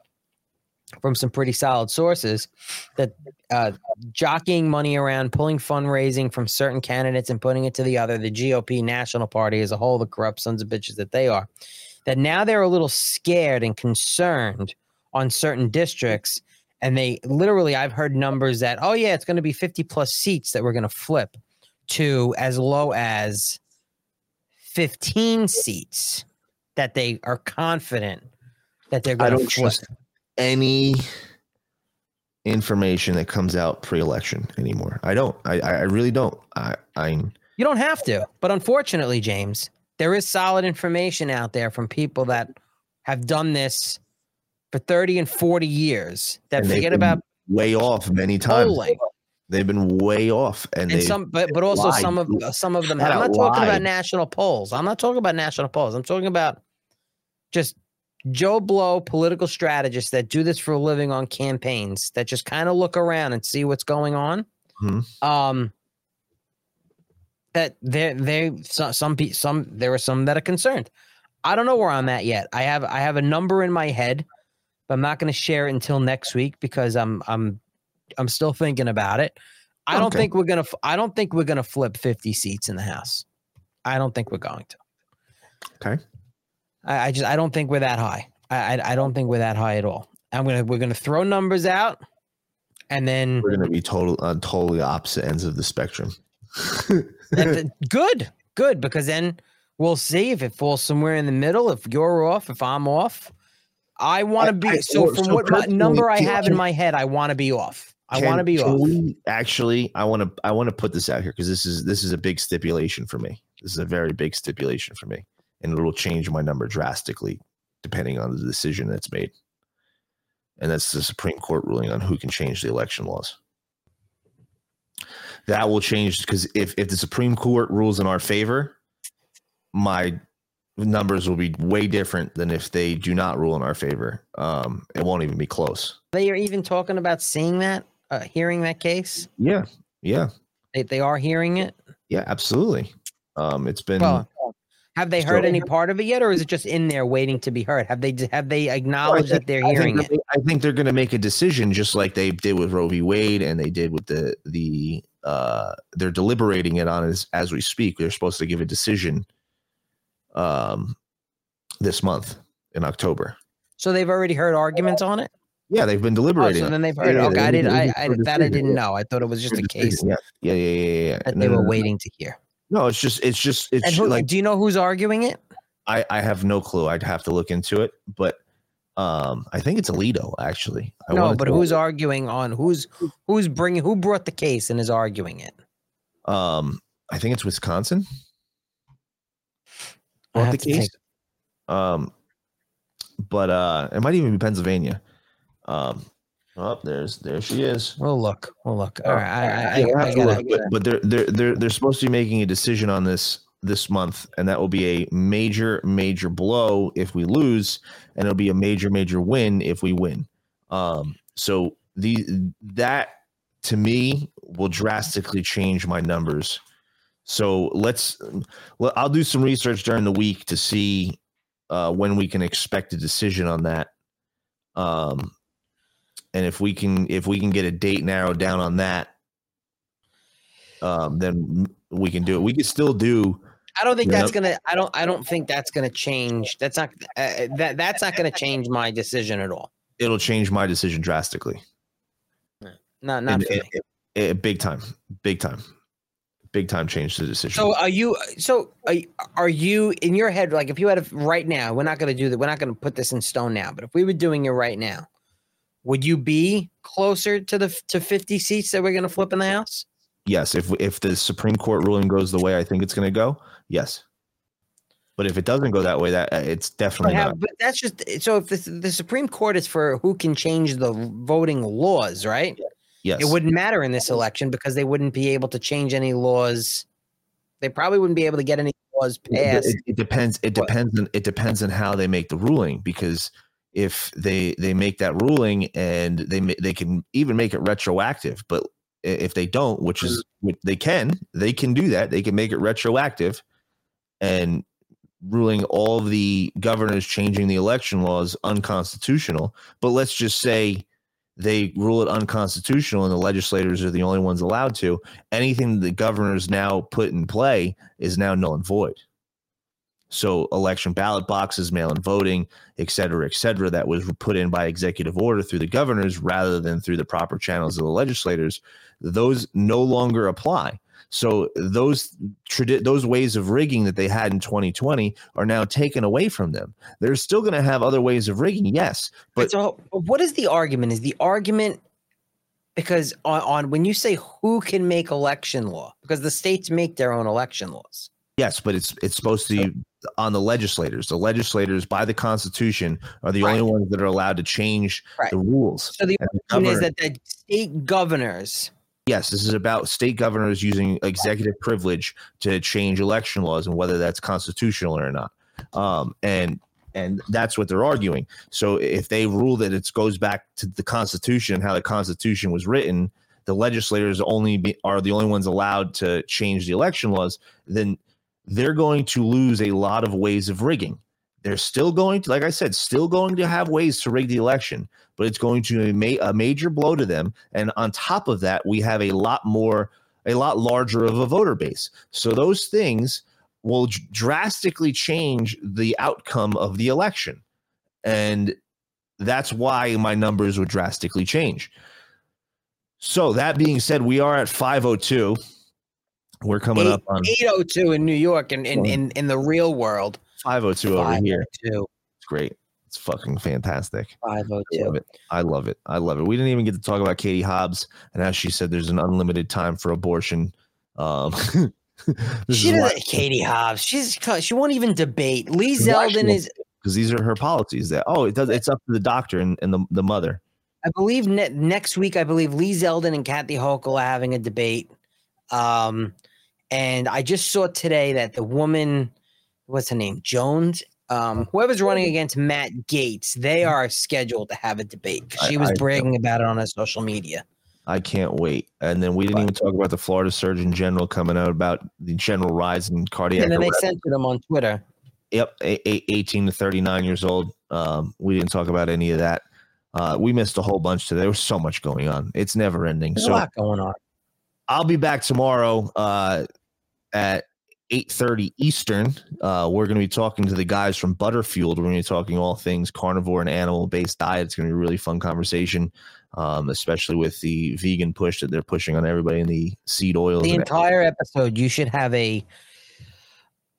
from some pretty solid sources that uh, jockeying money around, pulling fundraising from certain candidates and putting it to the other, the GOP National Party as a whole, the corrupt sons of bitches that they are, that now they're a little scared and concerned on certain districts. And they literally, I've heard numbers that, oh, yeah, it's going to be 50 plus seats that we're going to flip to as low as 15 seats that they are confident that they're going to don't flip. trust any information that comes out pre-election anymore. I don't. I I I really don't. I I'm You don't have to, but unfortunately, James, there is solid information out there from people that have done this for 30 and 40 years that and forget about way off many times. polling. They've been way off, and, and some but but also lied. some of some of them Flat I'm not talking about national polls. I'm not talking about national polls. I'm talking about just Joe Blow political strategists that do this for a living on campaigns that just kind of look around and see what's going on. Mhm. Um that they they some some some there are some that are concerned. I don't know where I'm at yet. I have I have a number in my head, but I'm not going to share it until next week because I'm I'm I'm still thinking about it. I don't think we're gonna. I don't think we're gonna flip 50 seats in the House. I don't think we're going to. Okay. I, I just I don't think we're that high. I, I I don't think we're that high at all. I'm gonna we're gonna throw numbers out, and then we're going to be total on totally opposite ends of the spectrum. <laughs> good good because then we'll see if it falls somewhere in the middle. If you're off, if I'm off. I want to be I- so from so what number I have in my head. I want to be off. I want to be off. we actually, I want to, I want to put this out here because this is this is a big stipulation for me. This is a very big stipulation for me, and it will change my number drastically depending on the decision that's made. And that's the Supreme Court ruling on who can change the election laws. That will change because if if the Supreme Court rules in our favor, my numbers will be way different than if they do not rule in our favor. Um, it won't even be close. They are even talking about seeing that, uh, hearing that case. Yeah, yeah. They, they are hearing it. Yeah, absolutely. Um, it's been Well, have they heard any part of it yet, or is it just in there waiting to be heard? Have they have they acknowledged that they're I hearing it? I think they're going to make a decision just like they did with Roe v. Wade, and they did with the the. Uh, they're deliberating it on as as we speak. They're supposed to give a decision, um, this month in October. So they've already heard arguments on it. Yeah, they've been Oh, deliberating. so then they've heard. yeah, okay, I didn't. I, I that I didn't know. I thought it was just a case Yeah, yeah, yeah, yeah, yeah. yeah. that No, they were no, no. waiting to hear. No, it's just, it's just, it's And who, like do you know who's arguing it? I, I have no clue. I'd have to look into it, but um, I think it's Alito actually. I no, but who's arguing on who's who's bringing who brought the case and is arguing it? Um, I think it's Wisconsin. Brought the case. take- Um, but uh, it might even be Pennsylvania. Um, oh, there's there she is. We'll look. We'll look. All right. I, I, Yeah, I, I have gotta. look, but, but they're they're they're they're supposed to be making a decision on this this month, and that will be a major major blow if we lose, and it'll be a major major win if we win. Um, so the that to me will drastically change my numbers. So let's well, I'll do some research during the week to see uh, when we can expect a decision on that. Um, and if we can if we can get a date narrowed down on that, um, then we can do it. We could still do. I don't think that's know- gonna. I don't. I don't think that's gonna change. That's not. Uh, that that's not gonna change my decision at all. It'll change my decision drastically. Not not it- it- it- big time, big time, big time change the decision. So are you? So are, you- are you in your head? Like, if you had a, right now, we're not going to do that. We're not going to put this in stone now. But if we were doing it right now, would you be closer to the to fifty seats that we're going to flip in the house? yes, if if the Supreme Court ruling goes the way I think it's going to go, yes. But if it doesn't go that way, that uh, it's But, definitely how, not. but that's just so. If the, the Supreme Court is for who can change the voting laws, right? Yes, It wouldn't matter in this election because they wouldn't be able to change any laws. They probably wouldn't be able to get any laws It- it- passed. It, it depends. It depends on it depends on how they make the ruling because if they they make that ruling and they they can even make it retroactive, but if they don't, which is mm-hmm. what they can, they can do that. They can make it retroactive and ruling all of the governors changing the election laws unconstitutional. But let's just say they rule it unconstitutional and the legislators are the only ones allowed to. Anything the governors now put in play is now null and void. So election ballot boxes, mail-in voting, et cetera, et cetera, that was put in by executive order through the governors rather than through the proper channels of the legislators, those no longer apply. So those tradi- those ways of rigging that they had in 2020 are now taken away from them. They're still going to have other ways of rigging, yes, but so what is the argument? Is the argument because on, on when you say who can make election law, because the states make their own election laws. Yes, but it's it's supposed to be on the legislators. The legislators, by the Constitution, are the only ones that are allowed to change Right. the rules. So the argument is that the state governors yes, this is about state governors using executive privilege to change election laws and whether that's constitutional or not. Um, and and that's what they're arguing. So if they rule that it goes back to the Constitution, how the Constitution was written, the legislators only be, are the only ones allowed to change the election laws. Then they're going to lose a lot of ways of rigging. They're still going to, like I said, still going to have ways to rig the election, but it's going to be a major blow to them. And on top of that, we have a lot more, a lot larger of a voter base. So those things will drastically change the outcome of the election. And that's why my numbers would drastically change. So that being said, we are at 502. We're coming eight, up on 802 in New York and in, in, in the real world. 502 over here. 502. It's great. It's fucking fantastic. 502. I 502. love it. I love it. I love it. We didn't even get to talk about Katie Hobbs and as she said there's an unlimited time for abortion. Um, <laughs> She doesn't, Katie Hobbs. She's she won't even debate. Lee Zeldin is because these are her policies that oh it does it's up to the doctor and, and the, the mother. I believe ne- next week, I believe Lee Zeldin and Kathy Hochul are having a debate. Um, and I just saw today that the woman, what's her name, Jones, um, whoever's running against Matt Gaetz, they are scheduled to have a debate. She was I- bragging about it on her social media. I can't wait. And then we didn't even talk about the Florida Surgeon General coming out about the general rise in cardiac And then they arrest. censored him on Twitter. Yep, a- a- 18 to 39 years old. Um, we didn't talk about any of that. Uh, we missed a whole bunch today. There was so much going on. It's never ending. There's so a lot going on. I'll be back tomorrow uh, at 8:30 Eastern. Uh, we're going to be talking to the guys from Butterfield. We're going to be talking all things carnivore and animal-based diet. It's going to be a really fun conversation, um, especially with the vegan push that they're pushing on everybody in the seed oils. The entire episode, you should have a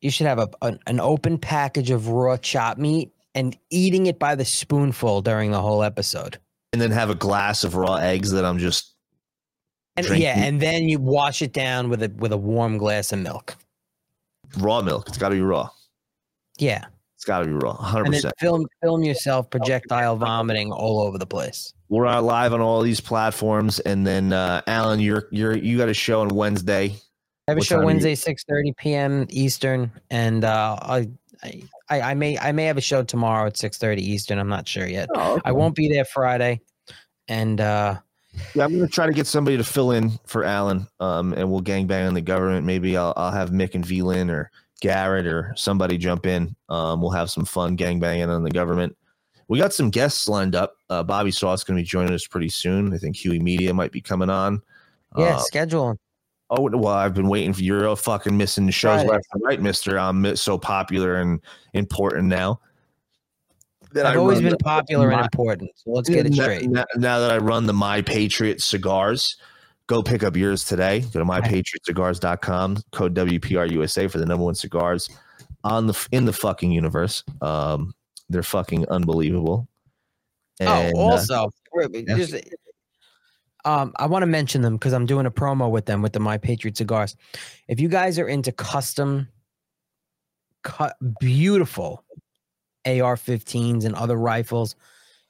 you should have a an, an open package of raw chopped meat and eating it by the spoonful during the whole episode. and then have a glass of raw eggs that I'm just And yeah, and then you wash it down with a with a warm glass of milk. raw milk. It's got to be raw. Yeah. It's got to be raw. 100%. And then film film yourself projectile vomiting all over the place. We're out live on all these platforms, and then uh, Alan, you're you're you got a show on Wednesday. I have a What show time are you- Wednesday, six thirty p.m. Eastern, and uh, I, I I may I may have a show tomorrow at six thirty Eastern. I'm not sure yet. Oh, I won't be there Friday, and uh, Yeah, I'm gonna try to get somebody to fill in for Alan, um, and we'll gangbang on the government. Maybe I'll I'll have Mick and V Lynn or Garrett or somebody jump in. Um, we'll have some fun gangbanging on the government. We got some guests lined up. Uh, Bobby Saw is going to be joining us pretty soon. I think Huey Media might be coming on. yeah, Uh, schedule. Oh well, I've been waiting for you're fucking missing the shows Right. left and right, Mister. I'm so popular and important now. That I've I always been the- popular and important. So let's get it now- straight. Now, now that I run the My Patriot cigars, go pick up yours today. Go to mypatriotcigars.com, code WPRUSA for the number one cigars on the in the fucking universe. Um, they're fucking unbelievable. And, oh, uh, also, yeah. just, um, I want to mention them because I'm doing a promo with them with the My Patriot cigars. If you guys are into custom, cut beautiful AR-15s and other rifles,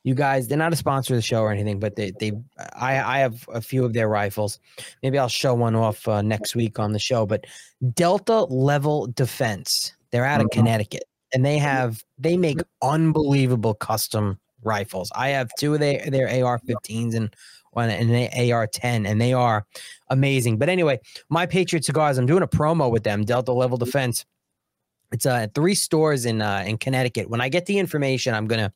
you guys, they're not a sponsor of the show or anything, but they, they, I, I have a few of their rifles. Maybe I'll show one off uh, next week on the show. But Delta Level Defense, they're out of Mhm. Connecticut, and they have they make unbelievable custom rifles. I have two of their their AR-15s and one and an AR-10, and they are amazing. But anyway, my Patriot Cigars, I'm doing a promo with them, Delta Level Defense. It's uh three stores in uh in Connecticut. When I get the information, I'm gonna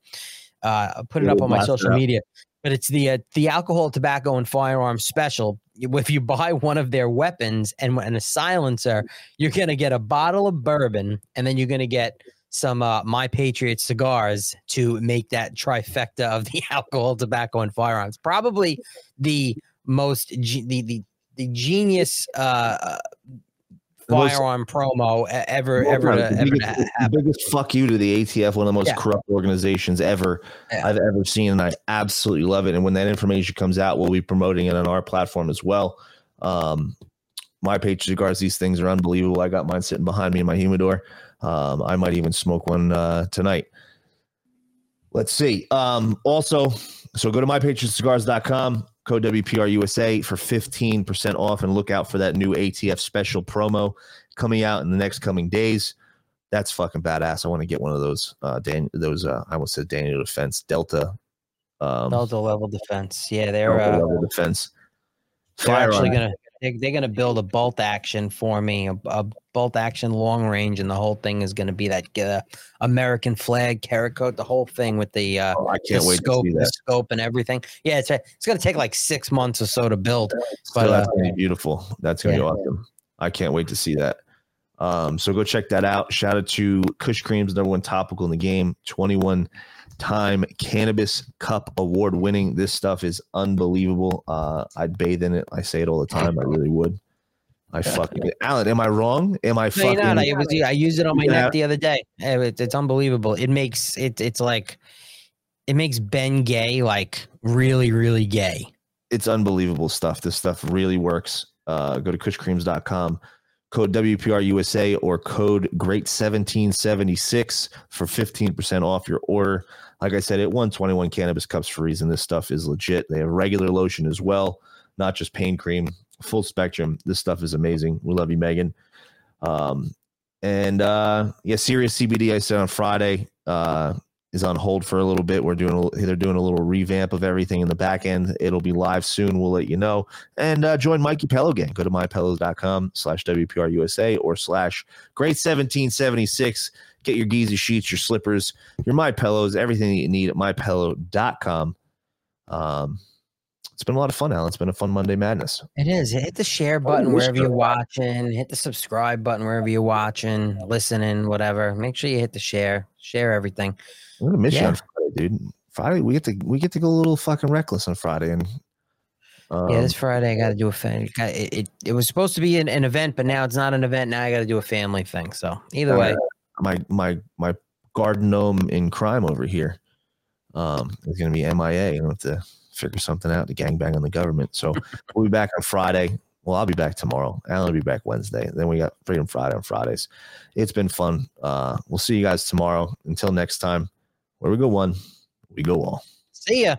uh put it up on my social media. But it's the uh, the alcohol, tobacco, and firearms special. If you <laughs> buy one of their weapons and, and a silencer, you're gonna get a bottle of bourbon, and then you're gonna get some uh, My Patriot cigars to make that trifecta of the <laughs> alcohol, tobacco, and firearms. Probably the most ge- the the the genius uh, The most- firearm promo ever Well, ever right, to, the, ever to biggest, the biggest fuck you to the ATF, one of the most Yeah. corrupt organizations ever Yeah. I've ever seen, and I absolutely love it. And when that information comes out, we'll be promoting it on our platform as well. Um, my Patriot cigars, these things are unbelievable. I got mine sitting behind me in my humidor. Um, I might even smoke one uh, tonight. Let's see. Um, also, so go to mypatriotcigars.com, code WPRUSA for 15% off and look out for that new ATF special promo coming out in the next coming days. That's fucking badass. I want to get one of those uh Dan those uh I almost said Daniel Defense Delta um Delta level defense. Yeah, they're Delta uh, level defense. they're actually gonna they, they're gonna build a bolt action for me, a, a bolt action long range, and the whole thing is gonna be that uh, American flag carrot the whole thing with the uh, Oh, I can't the wait scope, the scope, and everything. Yeah, it's it's gonna take like six months or so to build, So but that's uh, gonna be beautiful. That's gonna be awesome. I can't wait to see that. Um, so go check that out. Shout out to Kush Creams, number one topical in the game, 21 time Cannabis Cup award winning. This stuff is unbelievable. Uh, I'd bathe in it. I say it all the time. I really would. I fucking Alan, am I wrong? Am I No, fucking you're not. I, was, I used it on my Yeah. neck the other day. It's, it's unbelievable. It makes it. It's like it makes Ben Gay like really, really gay. it's unbelievable stuff. This stuff really works. Uh, go to kushcreams.com, code WPRUSA or code GREAT1776 for 15% off your order. Like I said, it won 21 cannabis cups for reason. This stuff is legit. They have regular lotion as well, not just pain cream, full spectrum. This stuff is amazing. We love you, Megan. Um, and uh, yeah, Serious CBD, I said on Friday, uh, is on hold for a little bit. We're doing a, they're doing a little revamp of everything in the back end. It'll be live soon. We'll let you know. And uh, join Mikey Pello Gang. Go to mypillows.com slash WPRUSA or slash great 1776. Get your Giza sheets, your slippers, your My Pillows, everything that you need at mypillow.com. Um, it's it's been a lot of fun, Alan. It's been a fun Monday Madness. It is. Hit the share button wish wherever you're watching. Hit the subscribe button wherever you're watching, listening, whatever. Make sure you hit the share. Share everything. I'm gonna miss you Yeah. on Friday, dude. Friday we get to we get to go a little fucking reckless on Friday, and um, yeah, this Friday I got to do a fan. It, it, it was supposed to be an, an event, but now it's not an event. Now I got to do a family thing. So either way, my my my garden gnome in crime over here um is gonna be MIA. I have to figure something out to gangbang on the government. So <laughs> we'll be back on Friday. Well, I'll be back tomorrow. Alan will be back Wednesday. Then we got Freedom Friday on Fridays. It's been fun. Uh, we'll see you guys tomorrow. Until next time, where we go one, we go all. see ya.